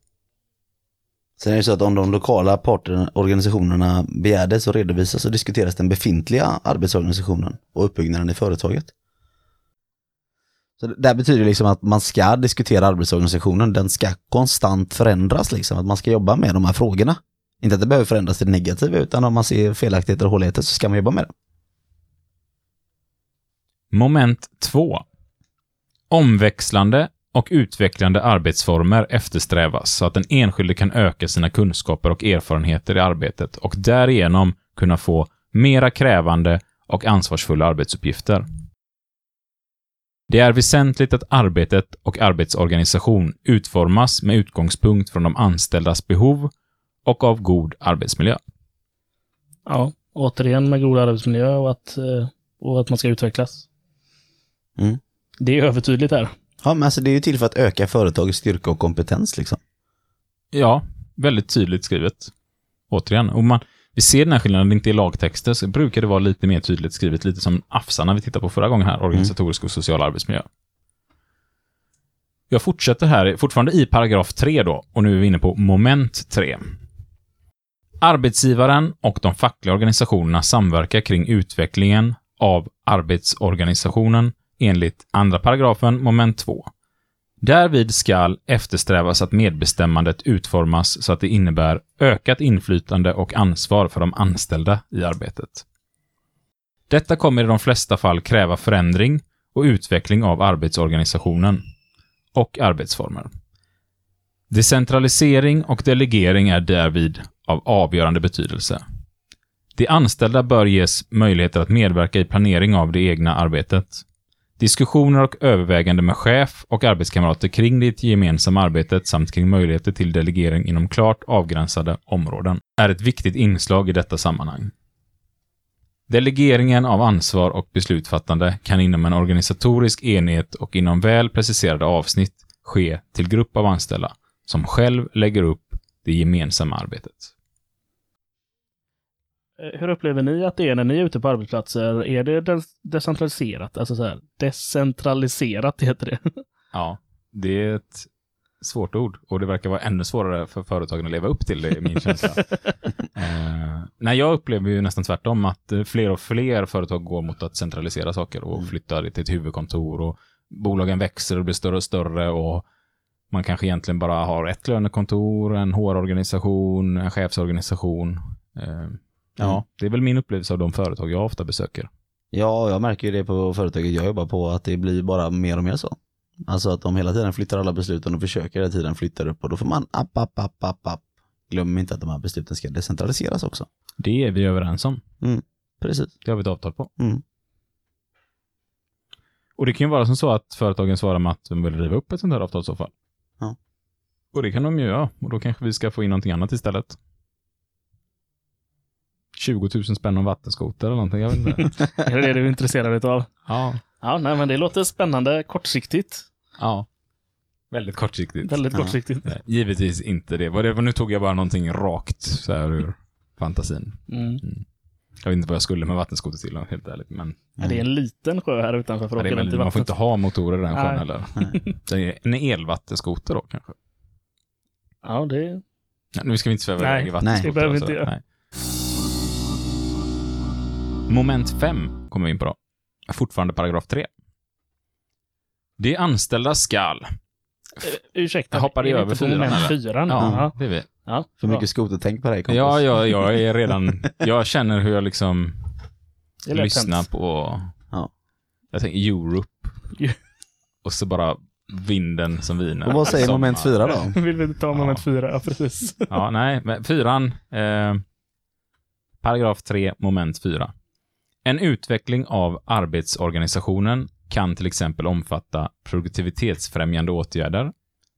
Sen är det så att om de lokala parterna, organisationerna begärde så redovisas och diskuteras den befintliga arbetsorganisationen och uppbyggnaden i företaget. Så det här betyder liksom att man ska diskutera arbetsorganisationen, den ska konstant förändras liksom, att man ska jobba med de här frågorna. Inte att det behöver förändras till det negativa, utan om man ser felaktigheter och håligheter så ska man jobba med det. Moment 2. Omväxlande och utvecklande arbetsformer eftersträvas så att den enskilde kan öka sina kunskaper och erfarenheter i arbetet och därigenom kunna få mera krävande och ansvarsfulla arbetsuppgifter. Det är väsentligt att arbetet och arbetsorganisation utformas med utgångspunkt från de anställdas behov och av god arbetsmiljö. Ja, återigen med god arbetsmiljö och att, eh, och att man ska utvecklas. Mm. Det är övertydligt här. Ja, men alltså det är ju till för att öka företagets styrka och kompetens liksom. Ja, väldigt tydligt skrivet. Återigen. Och man, vi ser den här skillnaden, det inte är lagtexter, så brukar det vara lite mer tydligt skrivet, lite som AFSA när vi tittar på förra gången här, organisatorisk och social arbetsmiljö. Jag fortsätter här, fortfarande i paragraf 3 då, och nu är vi inne på moment 3. Arbetsgivaren och de fackliga organisationerna samverkar kring utvecklingen av arbetsorganisationen enligt andra paragrafen, moment 2. Därvid skall eftersträvas att medbestämmandet utformas så att det innebär ökat inflytande och ansvar för de anställda i arbetet. Detta kommer i de flesta fall kräva förändring och utveckling av arbetsorganisationen och arbetsformer. Decentralisering och delegering är därvid av avgörande betydelse. De anställda bör ges möjligheter att medverka i planering av det egna arbetet. Diskussioner och övervägande med chef och arbetskamrater kring det gemensamma arbetet samt kring möjligheter till delegering inom klart avgränsade områden är ett viktigt inslag i detta sammanhang. Delegeringen av ansvar och beslutsfattande kan inom en organisatorisk enhet och inom väl preciserade avsnitt ske till grupp av anställda som själv lägger upp det gemensamma arbetet. Eh, Hur upplever ni att det är när ni är ute på arbetsplatser? Är det decentraliserat? Alltså så här, decentraliserat heter det. Ja, det är ett svårt ord och det verkar vara ännu svårare för företagen att leva upp till det, är min känsla. eh, nej, jag upplever ju nästan tvärtom att eh, fler och fler företag går mot att centralisera saker och flyttar till ett huvudkontor och bolagen växer och blir större och större och man kanske egentligen bara har ett lönekontor, en HR-organisation, en chefsorganisation. Eh, ja, det är väl min upplevelse av de företag jag ofta besöker. Ja, jag märker ju det på företaget jag jobbar på att det blir bara mer och mer så. Alltså att de hela tiden flyttar alla besluten och försöker hela tiden flytta upp och då får man app, app, app, app, app. glöm inte att de här besluten ska decentraliseras också. Det är vi överens om. Precis. Det har vi ett avtal på. Mm. Och det kan ju vara som så att företagen svarar med att de vill riva upp ett sånt här avtal i så fall. Ja. Och det kan de ju göra. Och då kanske vi ska få in någonting annat istället. 20 000 spänn om vattenskoter eller någonting. Jag vet inte. Är det det du är intresserad av? ja. Ja, nej, men det låter spännande kortsiktigt. ja. Väldigt kortsiktigt. Väldigt Ja. kortsiktigt. Nej, Givetvis inte det. Det var, nu tog jag bara någonting rakt så här ur fantasin. Mm. Jag vet inte vad jag skulle med vattenskoter till, helt ärligt. Men Ja, det är en liten sjö här utanför för ja, att är åka runt i man får inte ha motorer i den sjön Nej. heller. En elvattenskoter då kanske. Ja, det... Nej, nu ska vi inte sväva Nej, iväg i vattenskoter. det behöver vi inte göra. Nej. Moment 5 kommer vi in på då. Fortfarande paragraf 3. De anställda skall. Uh, ursäkta, Jag hoppade över fyran, moment fyran? Ja, Ja. det är vi. ja. För mycket skotertänk på dig kompis. Ja, ja, jag är redan... Jag känner hur jag liksom lyssnar på... Ja. Jag tänker Europe. Ja. Och så bara vinden som viner. Och vad säger Sommar. moment fyra då? Vill vi ta moment fyra? Ja, precis. Ja, nej, men fyran. Eh, paragraf 3, moment 4. En utveckling av arbetsorganisationen kan till exempel omfatta produktivitetsfrämjande åtgärder,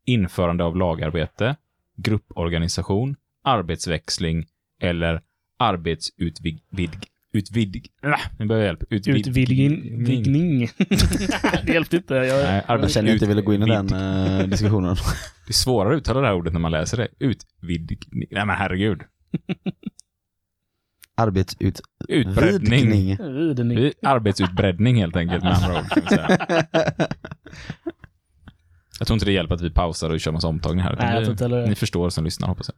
införande av lagarbete, grupporganisation, arbetsväxling eller arbetsutvidg... Utvidg... Äh, nu behöver jag hjälp. Utvidgning. Vidgning. det hjälpte inte. Jag, Nej, Jag känner inte ville gå in i den eh, diskussionen. Det är svårare att uttala det här ordet när man läser det. Utvidgning. Nej men herregud. Arbetsutvidgning. Vi- Arbetsutbreddning helt enkelt med andra ord. Kan vi säga. Jag tror inte det hjälper att vi pausar och kör massa omtagningar här. Nej, jag vi- tror inte heller det. Ni förstår som lyssnar hoppas jag.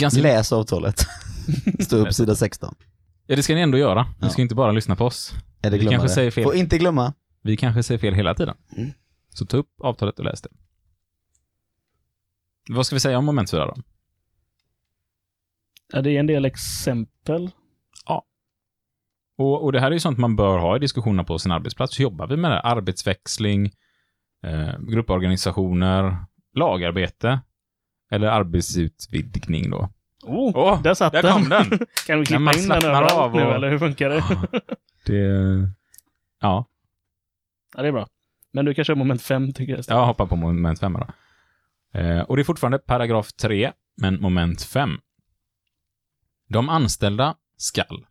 Ganska... Läs avtalet. Stå upp sida 16. Ja, det ska ni ändå göra. Ni Ja. ska inte bara lyssna på oss. Är det Vi kanske glömmare? säger fel. Får inte glömma. Vi kanske säger fel hela tiden. Mm. Så ta upp avtalet och läs det. Vad ska vi säga om moment 4 då? Ja, det är en del exempel. Och, och det här är ju sånt man bör ha i diskussionerna på sin arbetsplats. Hur jobbar vi med det? Arbetsväxling, eh, grupporganisationer, lagarbete eller arbetsutvidgning då. Oh, Åh, där satt där den. kom den! Kan vi klippa in den överallt av nu, och- eller hur funkar det? Det... Ja, Ja, det är bra. Men du kan köra moment fem, tycker jag. jag hoppar på moment 5 då. Eh, och det är fortfarande paragraf 3, men moment 5. De anställda skall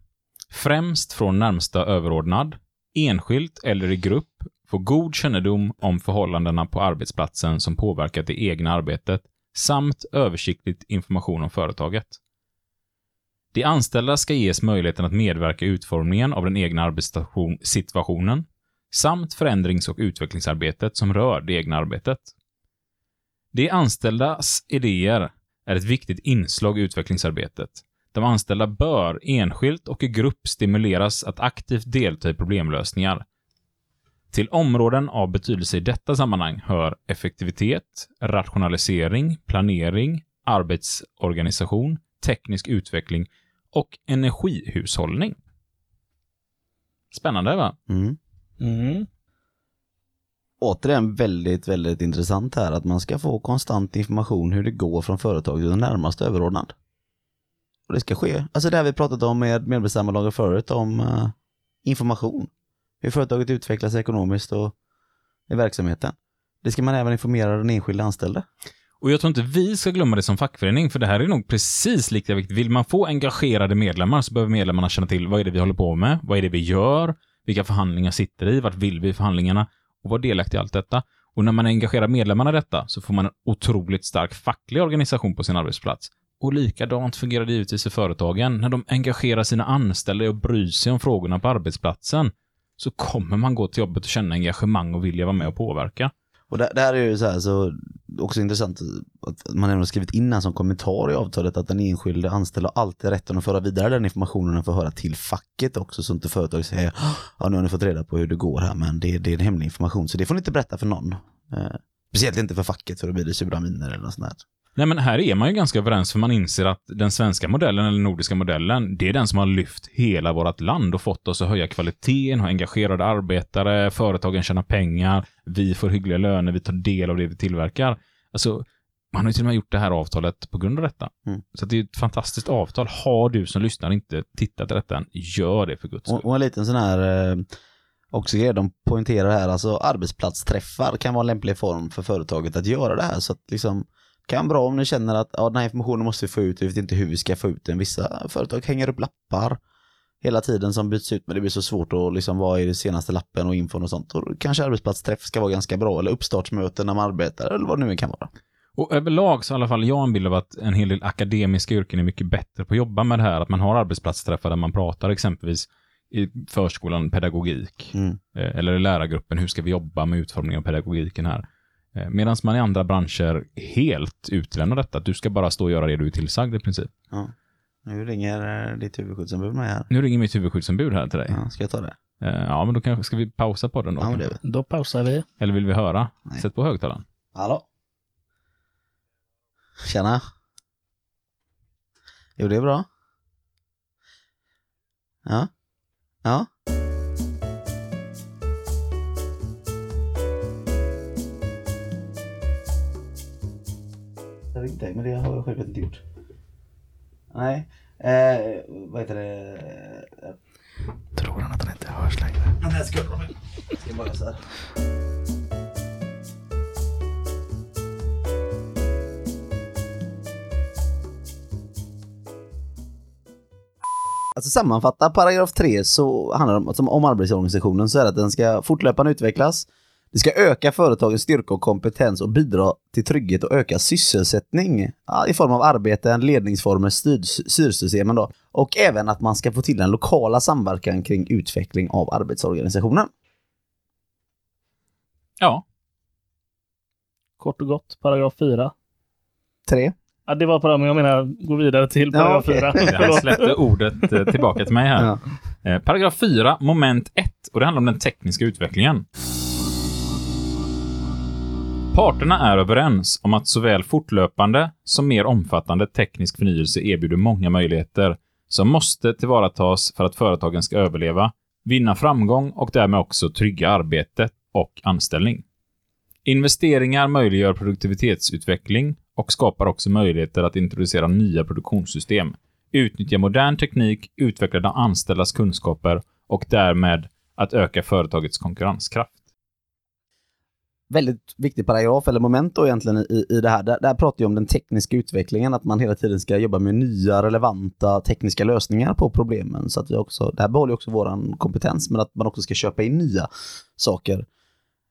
främst från närmsta överordnad, enskilt eller i grupp, få god kännedom om förhållandena på arbetsplatsen som påverkat det egna arbetet samt översiktligt information om företaget. De anställda ska ges möjligheten att medverka i utformningen av den egna arbetssituationen samt förändrings och utvecklingsarbetet som rör det egna arbetet. De anställdas idéer är ett viktigt inslag i utvecklingsarbetet. De anställda bör enskilt och i grupp stimuleras att aktivt delta i problemlösningar. Till områden av betydelse i detta sammanhang hör effektivitet, rationalisering, planering, arbetsorganisation, teknisk utveckling och energihushållning. Spännande va? Mm. Mm. Återigen väldigt, väldigt intressant här att man ska få konstant information hur det går från företaget till den närmaste överordnad. Och det ska ske. Alltså det här vi pratat om med medbestämmandelagen förut, om eh, information. Hur företaget utvecklas ekonomiskt och i verksamheten. Det ska man även informera den enskilda anställde. Och jag tror inte vi ska glömma det som fackförening, för det här är nog precis lika viktigt. Vill man få engagerade medlemmar så behöver medlemmarna känna till vad är det vi håller på med, vad är det vi gör, vilka förhandlingar sitter i, vart vill vi i förhandlingarna och vara delaktig i allt detta. Och när man engagerar medlemmarna i detta så får man en otroligt stark facklig organisation på sin arbetsplats. Och likadant fungerar det givetvis i företagen. När de engagerar sina anställda och bryr sig om frågorna på arbetsplatsen så kommer man gå till jobbet och känna engagemang och vilja vara med och påverka. Och det, det här är ju så här, så också intressant att man även har skrivit in en som kommentar i avtalet att den enskilde anställda har alltid rätten att föra vidare den informationen och få höra till facket också så inte företaget säger ja nu har ni fått reda på hur det går här men det, det är en hemlig information så det får ni inte berätta för någon. Eh, speciellt inte för facket för då blir det sura miner eller något sånt där. Nej, men här är man ju ganska överens för man inser att den svenska modellen, eller nordiska modellen, det är den som har lyft hela vårt land och fått oss att höja kvaliteten, ha engagerade arbetare, företagen tjänar pengar, vi får hyggliga löner, vi tar del av det vi tillverkar. Alltså, Man har ju till och med gjort det här avtalet på grund av detta. Mm. Så det är ett fantastiskt avtal. Har du som lyssnar inte tittat detta än, gör det för guds skull. Och, och en liten sån här, eh, också grej de poängterar här, alltså arbetsplatsträffar kan vara en lämplig form för företaget att göra det här. Så att liksom, kan vara om ni känner att ja, den här informationen måste vi få ut, vi vet inte hur vi ska få ut den. Vissa företag hänger upp lappar hela tiden som byts ut, men det blir så svårt att liksom, vad är det senaste lappen och infon och sånt. Och kanske arbetsplatsträff ska vara ganska bra, eller uppstartsmöten när man arbetar, eller vad det nu kan vara. Och överlag så i alla fall jag en bild av att en hel del akademiska yrken är mycket bättre på att jobba med det här. Att man har arbetsplatsträffar där man pratar exempelvis i förskolan pedagogik. Mm. Eh, Eller i lärargruppen, hur ska vi jobba med utformningen av pedagogiken här? Medan man i andra branscher helt utelämnar detta. Du ska bara stå och göra det du är tillsagd i princip. Ja. Nu ringer eh, ditt huvudskyddsombud mig här. Nu ringer mitt huvudskyddsombud här till dig. Ja, ska jag ta det? Eh, Ja, men då kanske ska vi pausa på den då. Ja, men det. Då pausar vi. Eller vill vi höra? Nej. Sätt på högtalaren. Hallå? Tjena. Jo, det är bra. Ja. Ja. Inte, men det har jag självklart inte gjort. Nej. Eh, vad heter det? Tror han att han inte hörs längre? Nej, ska jag ska bara så här. Alltså sammanfatta paragraf 3 så handlar det om, om arbetsorganisationen så är det att den ska fortlöpande utvecklas. Det ska öka företagens styrka och kompetens och bidra till trygghet och öka sysselsättning ja, i form av arbeten, ledningsformer, styr, styrsystemen då. Och även att man ska få till den lokala samverkan kring utveckling av arbetsorganisationen. Ja, Kort och gott, paragraf 4. 3. Ja, det var på det, men jag menar gå vidare till Ja, paragraf okej. 4. han släppte ordet eh, tillbaka till mig här. Ja. Eh, Paragraf 4, moment 1. Och det handlar om den tekniska utvecklingen. Parterna är överens om att såväl fortlöpande som mer omfattande teknisk förnyelse erbjuder många möjligheter som måste tillvaratas för att företagen ska överleva, vinna framgång och därmed också trygga arbete och anställning. Investeringar möjliggör produktivitetsutveckling och skapar också möjligheter att introducera nya produktionssystem, utnyttja modern teknik, utveckla de anställdas kunskaper och därmed att öka företagets konkurrenskraft väldigt viktig paragraf eller moment då egentligen i, i det här. Där, där pratar jag om den tekniska utvecklingen, att man hela tiden ska jobba med nya relevanta tekniska lösningar på problemen. Så att vi också, det här behåller också våran kompetens, men att man också ska köpa in nya saker.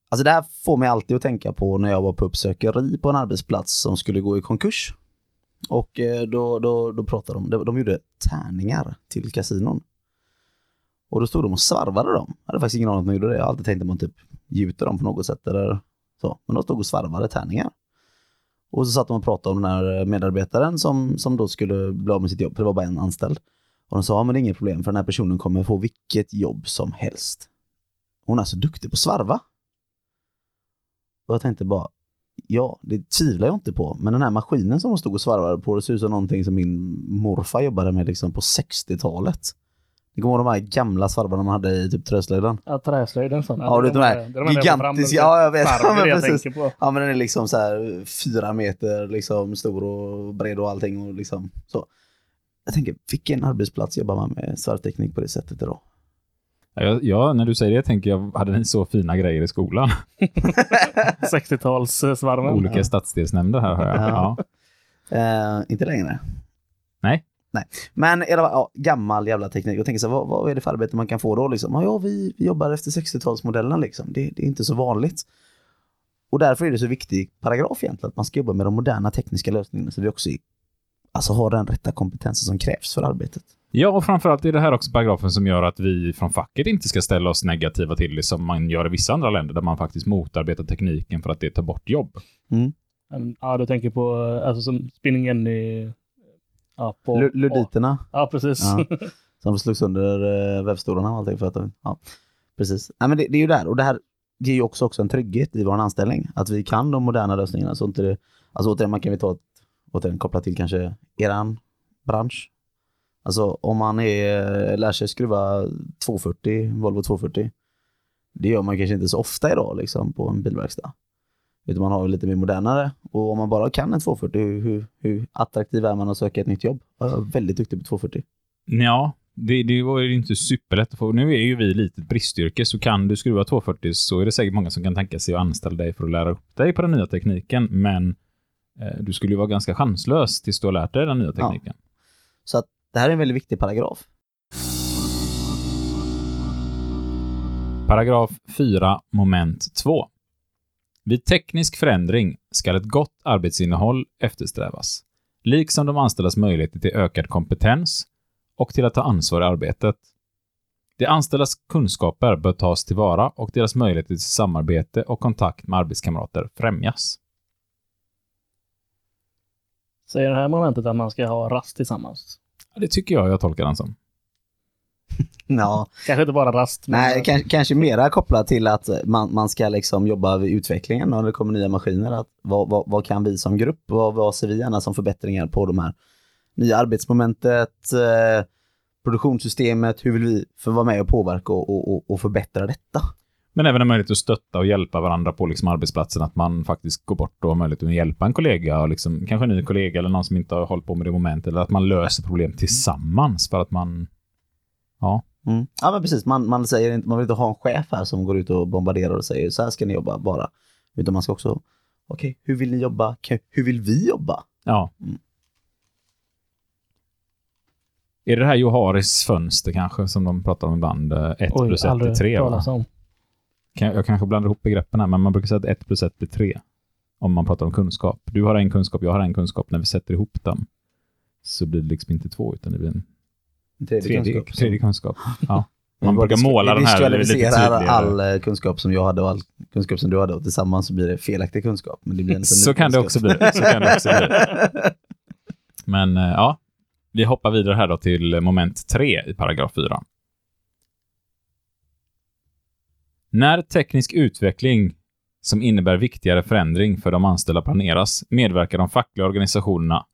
Alltså det här får mig alltid att tänka på när jag var på uppsökeri på en arbetsplats som skulle gå i konkurs. Och eh, då, då, då pratade de, de gjorde tärningar till kasinon. Och då stod de och svarvade dem. Jag hade faktiskt ingen aning om att man gjorde det. Jag har alltid tänkt att man typ gjuter dem på något sätt eller så. Men de stod och svarvade tärningar. Och så satt de och pratade om den här medarbetaren som, som då skulle bli av med sitt jobb, för det var bara en anställd. Och de sa, ja, men det är inget problem för den här personen kommer få vilket jobb som helst. Hon är så duktig på att svarva. Och jag tänkte bara, ja, det tvivlar jag inte på. Men den här maskinen som hon stod och svarvade på, det ser ut som någonting som min morfar jobbade med liksom på 60-talet. Det kommer ihåg de här gamla svarvarna man hade i typ träslöjden. Ja, träslöjden sån. Ja, det är de här gigantiska- ja, jag vet. Ja, men precis. Ja men den är liksom så här fyra meter liksom stor och bred och allting och liksom så. Jag tänker, vilken arbetsplats jobbar man med svarvteknik på det sättet idag? Ja, när du säger det tänker jag, hade ni så fina grejer i skolan? 60-talssvarven. Olika stadsdelsnämnder här har jag. Ja. Ja. Eh, inte längre. Nej. Nej. Men i alla fall, ja, gammal jävla teknik. Jag tänker så här, vad, vad är det för arbete man kan få då? Liksom? Ja, ja vi, vi jobbar efter 60-talsmodellen liksom. Det, det är inte så vanligt. Och därför är det så viktig paragraf egentligen, att man ska jobba med de moderna tekniska lösningarna så vi också alltså har den rätta kompetensen som krävs för arbetet. Ja, och framförallt är det här också paragrafen som gör att vi från facket inte ska ställa oss negativa till det som man gör i vissa andra länder där man faktiskt motarbetar tekniken för att det tar bort jobb. Men, Ja, du tänker på alltså, som Spinning Jenny. Ja, på, Lu- Luditerna. Ja, precis. Ja. Som slogs under eh, webbstolarna och allting för att ja, precis. Nej, men det, det är ju där och det här ger ju också, också en trygghet i vår anställning. Att vi kan de moderna lösningarna. Så inte det, alltså återigen, man kan vi ta ett, återigen kopplat till kanske eran bransch. Alltså om man är, lär sig skruva 240, Volvo 240. Det gör man kanske inte så ofta idag liksom på en bilverkstad. Utan man har lite mer modernare. Och om man bara kan en 240, hur, hur, hur attraktiv är man att söka ett nytt jobb? Jag är väldigt duktig på 240. Ja, det, det var ju inte superlätt att få. Nu är ju vi lite bristyrke, så kan du skruva 240 så är det säkert många som kan tänka sig att anställa dig för att lära upp dig på den nya tekniken. Men eh, du skulle ju vara ganska chanslös tills du har lärt dig den nya tekniken. Så att det här är en väldigt viktig paragraf. Paragraf 4, moment 2. Vid teknisk förändring ska ett gott arbetsinnehåll eftersträvas, liksom de anställdas möjligheter till ökad kompetens och till att ta ansvar i arbetet. De anställdas kunskaper bör tas tillvara och deras möjligheter till samarbete och kontakt med arbetskamrater främjas. Säger det här momentet att man ska ha rast tillsammans? Ja, Det tycker jag jag tolkar den som. Ja, Kanske inte bara rast, men nej, kanske, kanske mera kopplat till att man, man ska liksom jobba vid utvecklingen när det kommer nya maskiner. Att vad, vad, vad kan vi som grupp, vad, vad ser vi gärna som förbättringar på de här nya arbetsmomentet, eh, produktionssystemet, hur vill vi få vara med och påverka och, och, och, och förbättra detta? Men även en möjlighet att stötta och hjälpa varandra på liksom arbetsplatsen. Att man faktiskt går bort och har möjlighet att hjälpa en kollega, och liksom, kanske en ny kollega eller någon som inte har hållit på med det momentet. Eller att man löser problem tillsammans för att man... Ja, Mm. Ja men precis, man, man, säger inte, man vill inte ha en chef här som går ut och bombarderar och säger så här ska ni jobba bara. Utan man ska också, okej, hur vill ni jobba? Hur vill vi jobba? ja. Mm. Är det det här Joharis fönster kanske, som de pratar om ibland? 1 Oj, plus 1 är aldrig 3, va? talas om. Kan- Jag kanske blandar ihop begreppen här, men man brukar säga att 1 plus 1 blir 3. Om man pratar om kunskap. Du har en kunskap, jag har en kunskap. När vi sätter ihop dem så blir det liksom inte två, utan det blir En tredje tredje, kunskap. tredje kunskap. Ja. Vi Man brukar måla den här lite tydligare. all eh, kunskap som jag hade och all kunskap som du hade och tillsammans så blir det felaktig kunskap. Men det blir en Så kan det också bli. Så kan det också bli. Men eh, ja, vi hoppar vidare här då till moment 3 i paragraf 4. När teknisk utveckling som innebär viktigare förändring för de anställda planeras medverkar de fackliga organisationerna.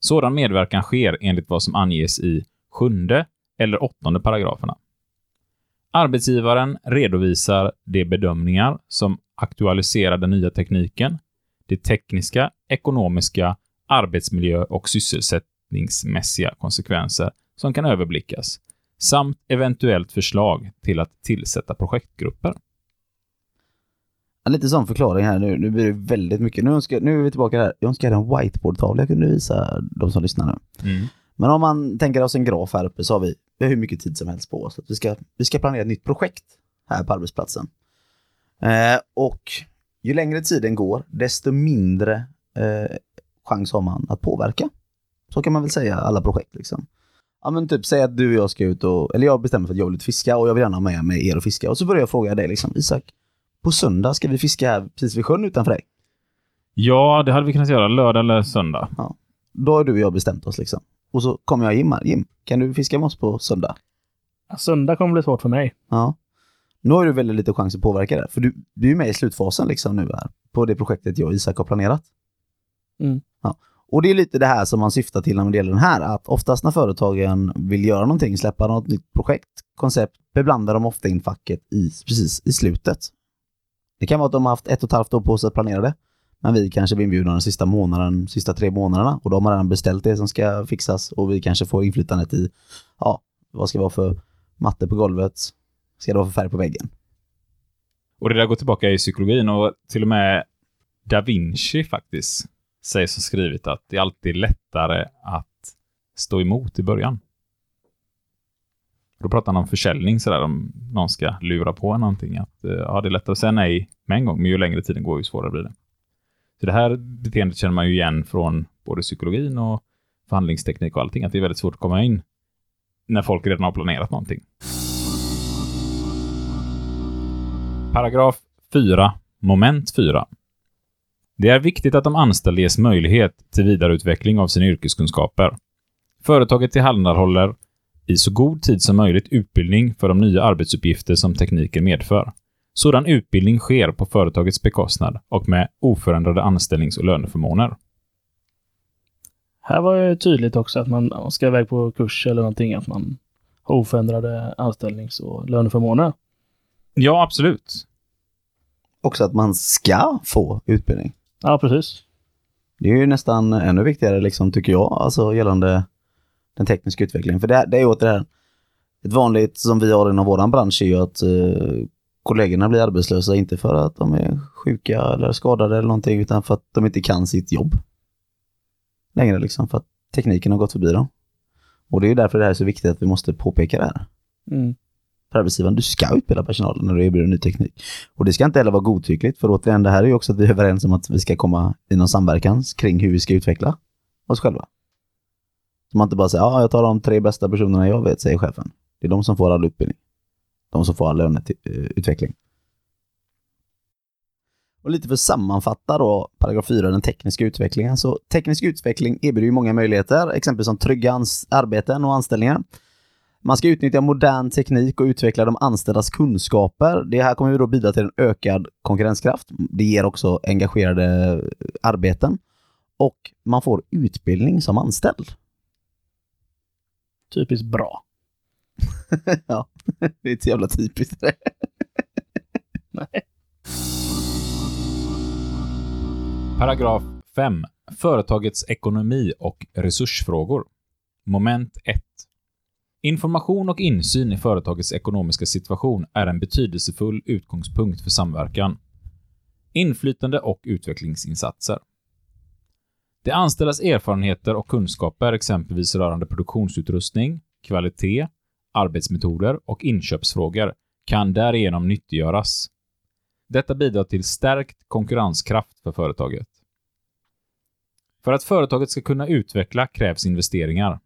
Sådan medverkan sker enligt vad som anges i sjunde eller åttonde paragraferna. Arbetsgivaren redovisar de bedömningar som aktualiserar den nya tekniken, de tekniska, ekonomiska, arbetsmiljö och sysselsättningsmässiga konsekvenser som kan överblickas, samt eventuellt förslag till att tillsätta projektgrupper. Lite sån förklaring här nu. Nu blir det väldigt mycket. Nu, önskar, nu är vi tillbaka här. Jag önskar en whiteboard-tavla jag kunde visa de som lyssnar nu. Men om man tänker oss en graf här uppe så har vi, vi har hur mycket tid som helst på oss. Vi, ska, vi ska planera ett nytt projekt här på arbetsplatsen. Eh, och ju längre tiden går, desto mindre eh, chans har man att påverka. Så kan man väl säga alla projekt liksom. Ja men typ säg att du och jag ska ut och, eller jag bestämmer för att jag vill ut fiska och jag vill gärna ha med mig er och fiska. Och så börjar jag fråga dig liksom, Isak, på söndag ska vi fiska här precis vid sjön utanför dig. Ja, det hade vi kunnat göra lördag eller söndag. Då har du och jag bestämt oss liksom. Och så kommer jag Jim. Jim, kan du fiska med oss på söndag? Ja, Söndag kommer bli svårt för mig. Ja. Nu har du väldigt lite chans att påverka det. För du, du är med i slutfasen liksom nu här. På det projektet jag och Isak har planerat. Mm. Ja. Och det är lite det här som man syftar till när det gäller den här. Att oftast när företagen vill göra någonting, släppa något nytt projekt, koncept, beblandar de ofta in facket i, precis i slutet. Det kan vara att de har haft ett och ett halvt år på sig att planera det. Men vi kanske blir inbjudna den sista månaden, sista tre månaderna. Och de har redan beställt det som ska fixas. Och vi kanske får inflytandet i, ja, vad ska det vara för matte på golvet? Ska det vara för färg på väggen? Och det där går tillbaka i psykologin och till och med Da Vinci faktiskt sägs ha skrivit att det är alltid lättare att stå emot i början. Då pratar han om försäljning sådär, om någon ska lura på någonting. Att, eh, ja, det är lättare att säga nej med en gång, men ju längre tiden går, ju svårare blir det. Så det här beteendet känner man ju igen från både psykologin och förhandlingsteknik och allting, att det är väldigt svårt att komma in när folk redan har planerat någonting. Paragraf 4, moment 4. Det är viktigt att de anställda ges möjlighet till vidareutveckling av sina yrkeskunskaper. Företaget tillhandahåller i så god tid som möjligt utbildning för de nya arbetsuppgifter som tekniken medför. Sådan utbildning sker på företagets bekostnad och med oförändrade anställnings och löneförmåner. Här var det tydligt också att man ska iväg på kurs eller någonting, att man har oförändrade anställnings och löneförmåner. Ja, absolut. också att man ska få utbildning. Ja, precis. Det är ju nästan ännu viktigare, liksom, tycker jag, alltså gällande den tekniska utvecklingen. För det, det är ju åter det här, ett vanligt som vi har inom våran bransch är ju att eh, kollegorna blir arbetslösa, inte för att de är sjuka eller skadade eller någonting, utan för att de inte kan sitt jobb längre, liksom, för att tekniken har gått förbi dem. Och det är därför det här är så viktigt att vi måste påpeka det här. Mm. För arbetsgivaren, du ska utbilda personalen när du erbjuder ny teknik. Och det ska inte heller vara godtyckligt, för återigen, det här är ju också att vi är överens om att vi ska komma i någon samverkan kring hur vi ska utveckla oss själva. Så man inte bara säger, ja, jag tar de tre bästa personerna jag vet, säger chefen. Det är de som får all utbildning. De som får all löneutveckling. Och lite för att sammanfatta då, paragraf 4, den tekniska utvecklingen. Så teknisk utveckling erbjuder ju många möjligheter, exempelvis som trygga arbeten och anställningar. Man ska utnyttja modern teknik och utveckla de anställdas kunskaper. Det här kommer ju då bidra till en ökad konkurrenskraft. Det ger också engagerade arbeten. Och man får utbildning som anställd. Typiskt bra. ja, det är ett jävla typiskt. Nej. Paragraf 5. Företagets ekonomi och resursfrågor. Moment 1. Information och insyn i företagets ekonomiska situation är en betydelsefull utgångspunkt för samverkan. Inflytande och utvecklingsinsatser. De anställdas erfarenheter och kunskaper exempelvis rörande produktionsutrustning, kvalitet, arbetsmetoder och inköpsfrågor kan därigenom nyttiggöras. Detta bidrar till stärkt konkurrenskraft för företaget. För att företaget ska kunna utveckla krävs investeringar.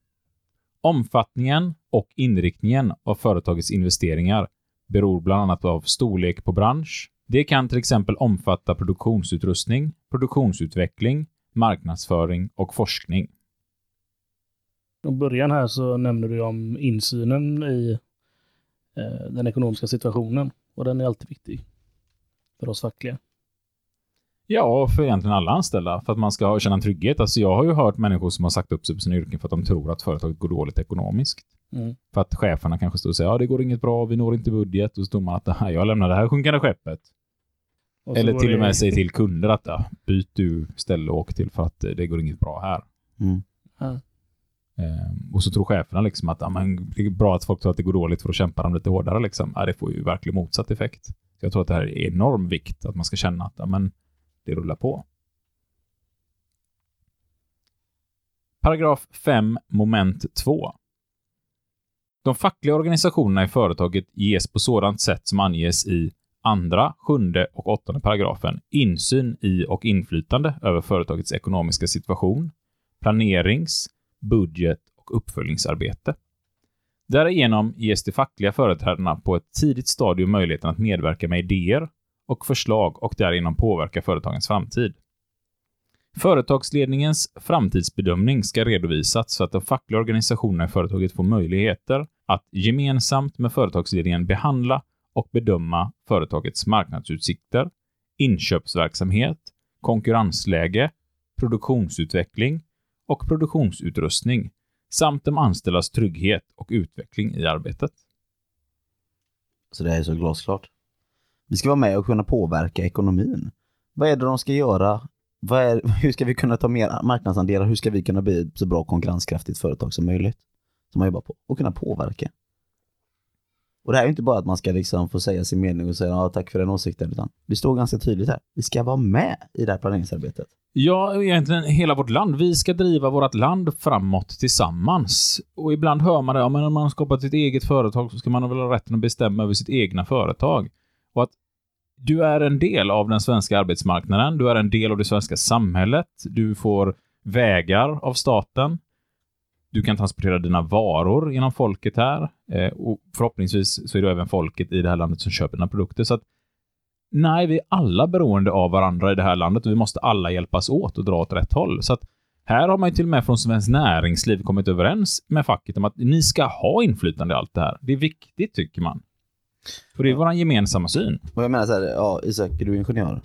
Omfattningen och inriktningen av företagets investeringar beror bland annat av storlek på bransch. Det kan till exempel omfatta produktionsutrustning, produktionsutveckling, marknadsföring och forskning. I början här så nämnde du om insynen i eh, den ekonomiska situationen. Och den är alltid viktig för oss fackliga. Ja, för egentligen alla anställda. För att man ska känna en trygghet. Alltså jag har ju hört människor som har sagt upp sig på sina yrken för att de tror att företaget går dåligt ekonomiskt. Mm. För att cheferna kanske står och säger ja det går inget bra, vi når inte budget. Och så tror man att "Aha, jag lämnar det här sjunkande skeppet. Eller till och det- med säger till kunder att ja, byt du ställe och åk till för att det går inget bra här. Mm. Ehm, Ehm, och så tror cheferna liksom att ja, men, det är bra att folk tror att det går dåligt för att kämpa dem lite hårdare. Liksom. Ja, det får ju verkligen motsatt effekt. Så jag tror att det här är enorm vikt, att man ska känna att ja, men, det rullar på. Paragraf 5, moment 2. De fackliga organisationerna i företaget ges på sådant sätt som anges i andra, sjunde och åttonde paragrafen insyn i och inflytande över företagets ekonomiska situation, planerings-, budget och uppföljningsarbete. Därigenom ges de fackliga företrädarna på ett tidigt stadium möjligheten att medverka med idéer och förslag och därigenom påverka företagens framtid. Företagsledningens framtidsbedömning ska redovisas så att de fackliga organisationerna i företaget får möjligheter att gemensamt med företagsledningen behandla och bedöma företagets marknadsutsikter, inköpsverksamhet, konkurrensläge, produktionsutveckling och produktionsutrustning samt de anställdas trygghet och utveckling i arbetet. Så det här är så glasklart. Vi ska vara med och kunna påverka ekonomin. Vad är det de ska göra? Vad är, hur ska vi kunna ta mer marknadsandelar? Hur ska vi kunna bli ett så bra konkurrenskraftigt företag som möjligt? Som man jobbar på. Och kunna påverka. Och det här är inte bara att man ska liksom få säga sin mening och säga ja, tack för den åsikten, utan det står ganska tydligt här. Vi ska vara med i det här planeringsarbetet. Ja, egentligen hela vårt land. Vi ska driva vårt land framåt tillsammans. Och ibland hör man det, ja, men om man har skapat sitt eget företag så ska man väl ha rätten att bestämma över sitt egna företag. Och att du är en del av den svenska arbetsmarknaden, du är en del av det svenska samhället, du får vägar av staten, du kan transportera dina varor genom folket här eh, och förhoppningsvis så är det även folket i det här landet som köper dina produkter. Så att Nej, vi är alla beroende av varandra i det här landet och vi måste alla hjälpas åt och dra åt rätt håll. Så att här har man ju till och med från Svenskt Näringsliv kommit överens med facket om att ni ska ha inflytande i allt det här. Det är viktigt, tycker man. För det är vår gemensamma syn. Och jag menar så här, ja Isak, är du ingenjör?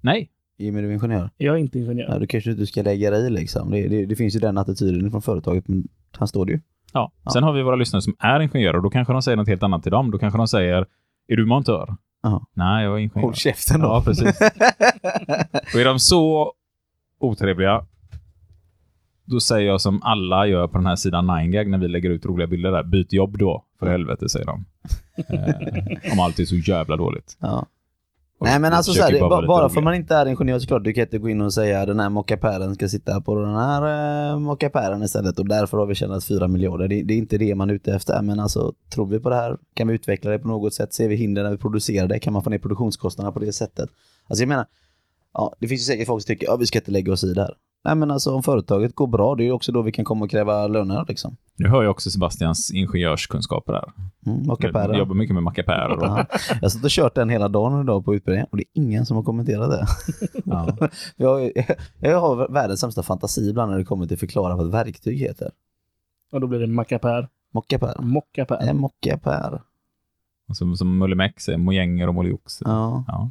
Nej. Jimmy, är du ingenjör? Jag är inte ingenjör. Ja, då kanske inte du ska lägga dig i liksom. Det, det, det finns ju den attityden från företaget, men här står det ju. Ja. Sen har vi våra lyssnare som är ingenjörer och då kanske de säger något helt annat till dem. Då kanske de säger, är du montör? Jaha. Nej, jag är ingenjör. Håll käften då. Ja, precis. och är de så otrevliga, då säger jag som alla gör på den här sidan 9gag när vi lägger ut roliga bilder där. Byt jobb då, för helvete, säger de. Eh, om allt är så jävla dåligt. Ja. Nej men alltså så försöker här, bara bara, för man inte är ingenjör såklart, du kan inte gå in och säga den här mockapären ska sitta på den här eh, mockapären istället och därför har vi tjänat 4 miljarder. Det, det är inte det man är ute efter, men alltså tror vi på det här? Kan vi utveckla det på något sätt? Ser vi hinder när vi producerar det? Kan man få ner produktionskostnaderna på det sättet? Alltså jag menar, ja, det finns ju säkert folk som tycker, ja vi ska inte lägga oss i det här. Nej men alltså om företaget går bra, det är ju också då vi kan komma och kräva löner liksom. Nu hör jag också Sebastians ingenjörskunskaper här. Mm, Jag mockapärer. jobbar mycket med mackapärer. Ja. Jag har suttit och kört den hela dagen idag på utbildningen och det är ingen som har kommenterat det. ja. Jag, jag har världens sämsta fantasi ibland när det kommer till att förklara vad ett verktyg heter. Och då blir det mackapär. Mockapär. Mockapär. En mockapär. Och som, som Mullemäck säger, mojänger och moliox. Ja. Ja.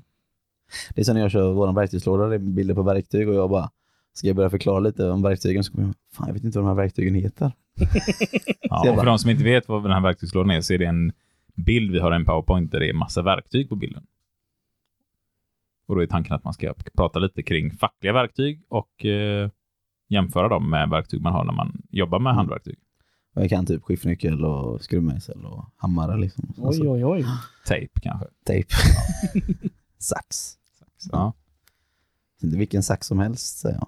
Det är som när jag kör vår verktygslåda, det är bilder på verktyg och jag bara Ska jag börja förklara lite om verktygen så kommer jag Fan jag vet inte vad de här verktygen heter. Ja, och för bara- de som inte vet vad den här verktygslådan är så är det en bild vi har i en powerpoint där det är massa verktyg på bilden. Och då är tanken att man ska prata lite kring fackliga verktyg och eh, jämföra dem med verktyg man har när man jobbar med Mm. handverktyg. Jag kan typ skiftnyckel och skruvmejsel och hammare liksom. Alltså, Oj, oj, oj. Tejp kanske. Tejp. sax. Ja. Inte vilken sax som helst säger jag.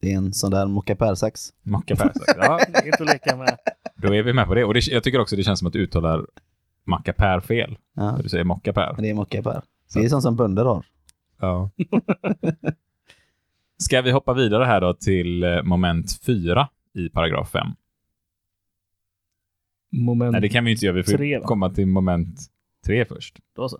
Det är en sån där mockapärsax. Mackapär. Ja, inte att leka med. då är vi med på det. Och det, jag tycker också det känns som att du uttalar mackapär fel. Ja, du säger mockapär. det är mockapär. Det är sånt som bönder har. Ja. Ska vi hoppa vidare här då till eh, moment 4 i paragraf 5? Moment. Nej, det kan vi inte göra. Vi får Tre, komma till moment 3 först. Då så.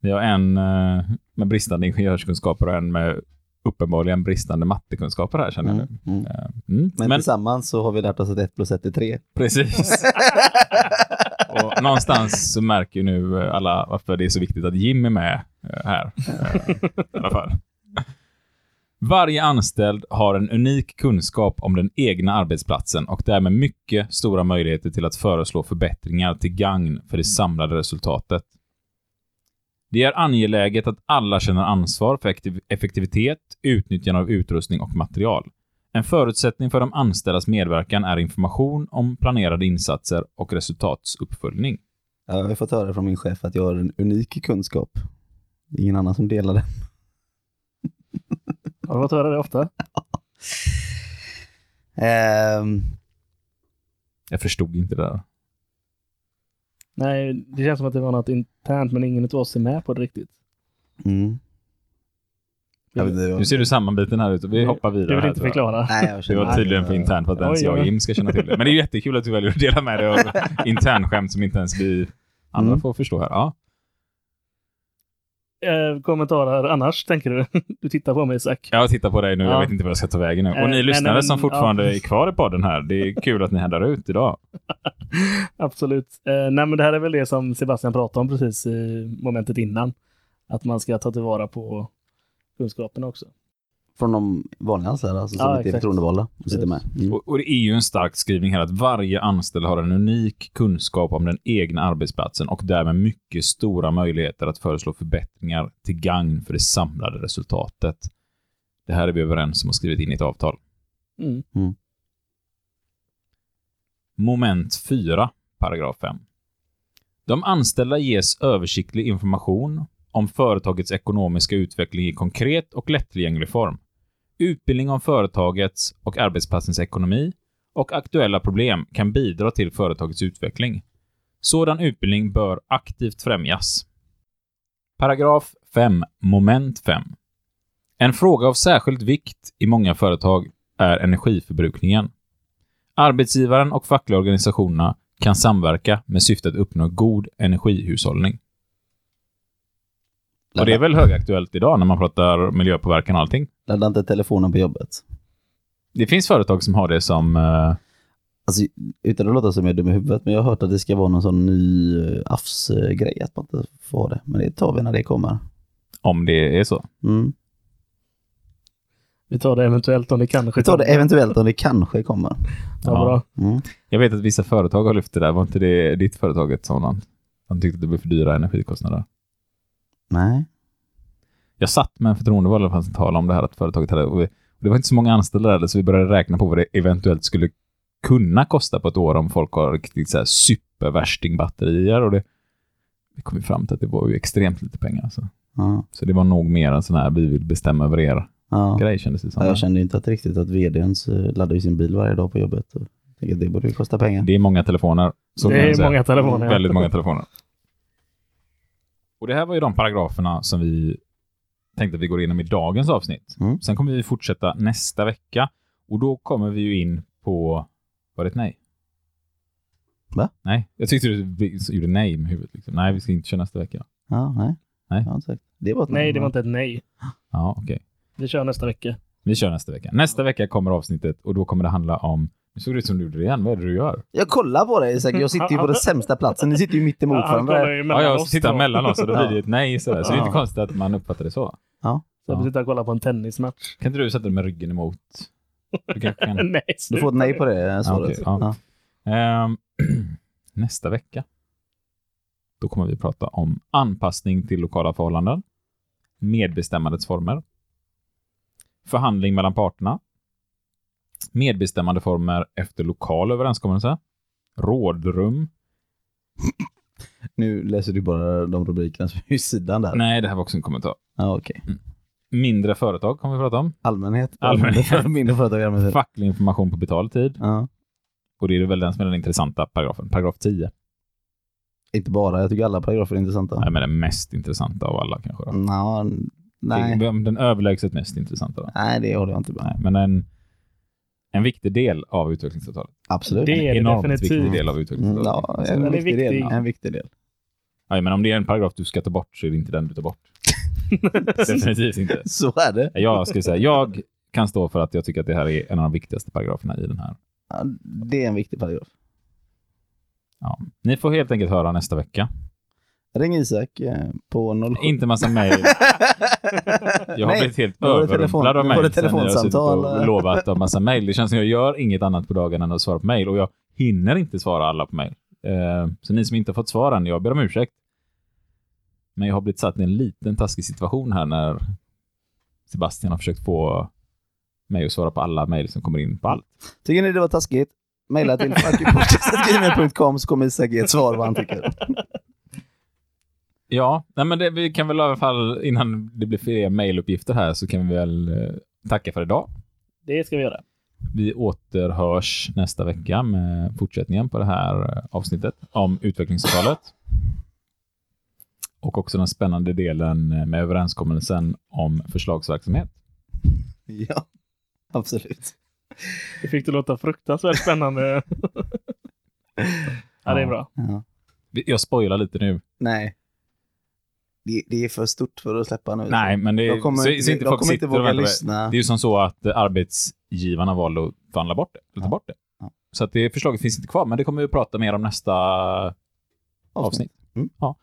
Vi har en eh, med bristande ingenjörskunskaper och en med uppenbarligen bristande mattekunskaper här känner jag Mm. nu. Mm. Eh, Mm. Men, Men, tillsammans så har vi lärt oss att 1 plus 1 är 3. precis. och någonstans så märker nu alla varför det är så viktigt att Jim är med eh, här. Eh, I alla fall. Varje anställd har en unik kunskap om den egna arbetsplatsen och därmed mycket stora möjligheter till att föreslå förbättringar till gagn för det samlade resultatet. Det är angeläget att alla känner ansvar för effektiv- effektivitet, utnyttjande av utrustning och material. En förutsättning för de anställdas medverkan är information om planerade insatser och resultatsuppföljning. Jag har fått höra från min chef att jag har en unik kunskap. Det är ingen annan som delar den. Har du fått höra det ofta? Ehm, Jag förstod inte det där. Nej, det känns som att det var något internt men ingen av oss är med på det riktigt. mm. vet inte, Nu ser du sammanbiten här ute. Vi hoppar vidare. Du vill inte förklara? Nej, Det var tydligen för internt för att ens jag och. Jim ska känna till det. Men det är ju jättekul att du väljer att dela med dig av internskämt som inte ens vi andra Mm. får förstå här. Ja. Eh, kommentarer annars, tänker du? Du tittar på mig, Isak. Jag tittar på dig nu. Jag Ja. vet inte vad jag ska ta vägen nu. Eh, Och ni nej, lyssnare nej, men- som fortfarande ja. är kvar i podden här. Det är kul att ni härdar ut idag. Absolut. Eh, nej, men det här är väl det som Sebastian pratade om precis i momentet innan. Att man ska ta tillvara på kunskaperna också. Från de vanliga anställda, alltså, som Ja, inte är förtroendevalda och sitter med. Mm. Och, och det är ju en stark skrivning här att varje anställd har en unik kunskap om den egna arbetsplatsen och därmed mycket stora möjligheter att föreslå förbättringar till gagn för det samlade resultatet. Det här är vi överens om och skrivit in i ett avtal. Mm. Moment 4, paragraf 5. De anställda ges översiktlig information om företagets ekonomiska utveckling i konkret och lättillgänglig form. Utbildning om företagets och arbetsplatsens ekonomi och aktuella problem kan bidra till företagets utveckling. Sådan utbildning bör aktivt främjas. Paragraf 5, moment 5. En fråga av särskild vikt i många företag är energiförbrukningen. Arbetsgivaren och fackliga organisationerna kan samverka med syfte att uppnå god energihushållning. Och det är väl högaktuellt idag när man pratar miljöpåverkan och allting. Ladda inte telefonen på jobbet. Det finns företag som har det som... eh, Alltså, utan att låta som jag är dum i huvudet, men jag har hört att det ska vara någon sån ny uh, AFS-grej, att man inte får ha det. Men det tar vi när det kommer. om det är så. Mm. Vi tar det eventuellt om det kanske Vi tar det eventuellt om det kanske kommer. Ja, bra. Mm. Jag vet att vissa företag har lyft det där. Var inte det ditt företag ett sådant? De tyckte att det blev för dyra energikostnader. Nej. Jag satt med en förtroendevald som talade om det här att företaget hade, och vi- och det var inte så många anställda där, så vi började räkna på vad det eventuellt skulle kunna kosta på ett år om folk har riktigt så här supervärstingbatterier och det vi kom ju fram till att det var ju extremt lite pengar. Alltså. Ja. Så det var nog mer en sån här vi vill bestämma över er Ja. grej kändes det som. Ja, jag kände inte att riktigt att vdn så laddar ju sin bil varje dag på jobbet. Och det borde ju kosta pengar. Det är många telefoner. så Det är många telefoner. Väldigt många telefoner. Och det här var ju de paragraferna som vi tänkte att vi går igenom i dagens avsnitt. Mm. Sen kommer vi fortsätta nästa vecka och då kommer vi ju in på... Var det ett nej? Va? Nej, jag tyckte du gjorde nej med huvudet. Liksom. Nej, vi ska inte köra nästa vecka. Ja, nej. Nej. Jag har inte sagt. Det var ett Nej, det var inte ett nej. Ja, okej. Vi kör nästa vecka. Vi kör nästa vecka. Nästa vecka kommer avsnittet och då kommer det handla om... Nu såg det ut som du gjorde det igen. Vad är det du gör? Jag kollar på dig Isak, jag sitter ju på den sämsta platsen. Ni sitter ju mitt emot Ja, varandra. Ja, jag sitter mellan oss och då blir det Ja. ett nej sådär. Så det är inte Ja. konstigt att man uppfattar det så. Så vi sitter och kollar på en tennismatch. Kan inte du sätta dig med ryggen emot? Du kan... nej, Du får ett nej på det svaret. ja. Ja. Ehm, nästa vecka. Då kommer vi prata om anpassning till lokala förhållanden, medbestämmandets former, förhandling mellan parterna, medbestämmandeformer efter lokal överenskommelse, rådrum. Nu läser du bara de rubrikerna som är i sidan där. Nej, det här var också en kommentar. Ja, okej. Mindre företag kommer vi prata om. Allmänhet. Allmänhet. Mindre företag i allmänhet. Facklig information på betald tid. Ja. Och det är väl den som är den intressanta paragrafen. Paragraf 10. Inte bara, jag tycker alla paragrafer är intressanta. Nej, men den mest intressanta av alla kanske. Nå, nej. Den överlägset mest intressanta. Då. nej, det håller jag inte med Nej, men en, en viktig del av utvecklingsavtalet. Absolut. Det är en enormt definitivt. viktig del av Mm, utvecklingsavtalet. ja, Alltså, en, är viktig del. en viktig del. Ja, men om det är en paragraf du ska ta bort så är det inte den du tar bort. Definitivt inte. Så är det. Jag ska säga, jag kan stå för att jag tycker att det här är en av de viktigaste paragraferna i den här. Ja, det är en viktig paragraf. Ja. Ni får helt enkelt höra nästa vecka. Ring Isak eh, på 07. Inte massa mejl. Jag har Nej, blivit helt överrumplad av mejl sen jag har telefonsamtal. och lovat en massa mejl. Det känns som jag gör inget annat på dagen än att svara på mejl och jag hinner inte svara alla på mejl. Eh, så ni som inte har fått svar än, jag ber om ursäkt. Men jag har blivit satt i en liten taskig situation här när Sebastian har försökt få mig att svara på alla mejl som kommer in på allt. Tycker ni det var taskigt? Maila till fuckypodcast.gmail.com så kommer Isak ge ett svar vad han tycker. Ja, nej men det, vi kan väl i alla fall innan det blir fler mejluppgifter här så kan vi väl eh, tacka för idag. Det ska vi göra. Vi återhörs nästa vecka med fortsättningen på det här eh, avsnittet om utvecklingsavtalet. Och också den spännande delen eh, med överenskommelsen om förslagsverksamhet. Ja, absolut. Det fick det låta fruktansvärt spännande. ja, det är bra. Ja. Jag spoilar lite nu. Nej. Det, det är för stort för att släppa nu. Nej, men det de kommer, så, inte, så inte de kommer inte våga lyssna. Det är ju som så att arbetsgivarna valde att förhandla bort det. Ta Ja. bort det. Ja. Så att det förslaget finns inte kvar, men det kommer vi att prata mer om nästa avsnitt. Mm. Ja.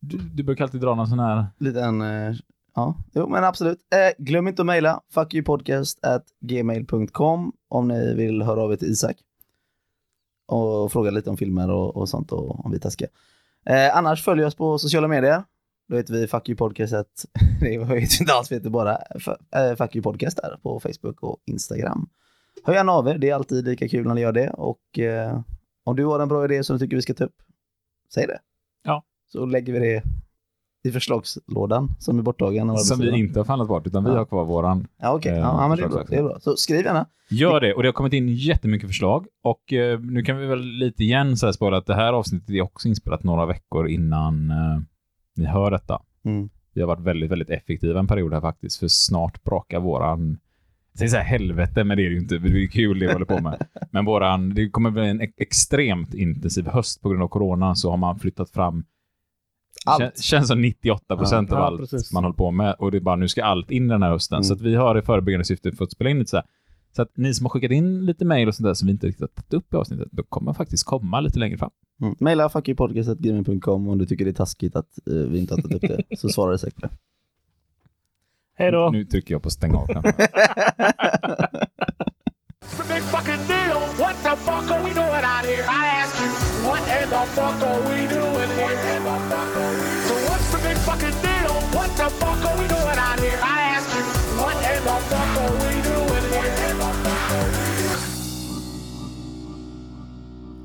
Du, du brukar alltid dra någon sån här... Liten, eh, ja, jo men absolut. Eh, glöm inte att mejla fuckyoupodcast@gmail.com om ni vill höra av er till Isak. Och fråga lite om filmer och, och sånt och om vi taskiga. Eh, annars följ oss på sociala medier. Då heter vi Fuck You Podcast. att- Nej, jag vet inte alls, vi heter bara eh, Fuck You Podcast där på Facebook och Instagram. Hör gärna av er, det är alltid lika kul när ni gör det. Och eh, om du har en bra idé som du tycker vi ska ta upp, säg det. Ja. Så lägger vi det i förslagslådan som är borttagen. Som vi inte har förhandlat bort, utan vi Ja. har kvar våran. Ja, okej. eh, Ja, men det är, bra. det är bra. Så skriv gärna. Gör det, och det har kommit in jättemycket förslag. Och eh, nu kan vi väl lite igen så här spara att det här avsnittet är också inspelat några veckor innan eh, ni hör detta. Mm. Vi har varit väldigt, väldigt effektiva en period här faktiskt, för snart brakar våran jag säger så här helvete, men det är det ju inte. Det är kul det vi håller på med. Men våran, det kommer bli en ex- extremt intensiv höst på grund av corona, så har man flyttat fram Allt. Kän, känns som 98 procent Ja, av ja, allt precis. man håller på med. Och det är bara, nu ska allt in den här hösten. Mm. Så att vi har i förebyggande syfte fått spela in lite så här. Så att ni som har skickat in lite mejl och sånt där som vi inte riktigt har tagit upp i avsnittet, då kommer faktiskt komma lite längre fram. Mm. Maila fuckyoupodcast.gmail.com om du tycker det är taskigt att eh, vi inte har tagit upp det. Så svarar det. Hej då! Nu trycker jag på stäng av-knappen. It's a big fucking deal. What the fuck are we doing out here? I ask you, what in the fuck are we doing here? So what's the big fucking deal? What the fuck are we doing out here? I ask you, what in the fuck are we doing here?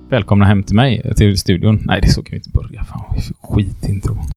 Välkomna hem till mig, till studion. Nej, det är så kan vi inte börja. Fan, skit skitintro.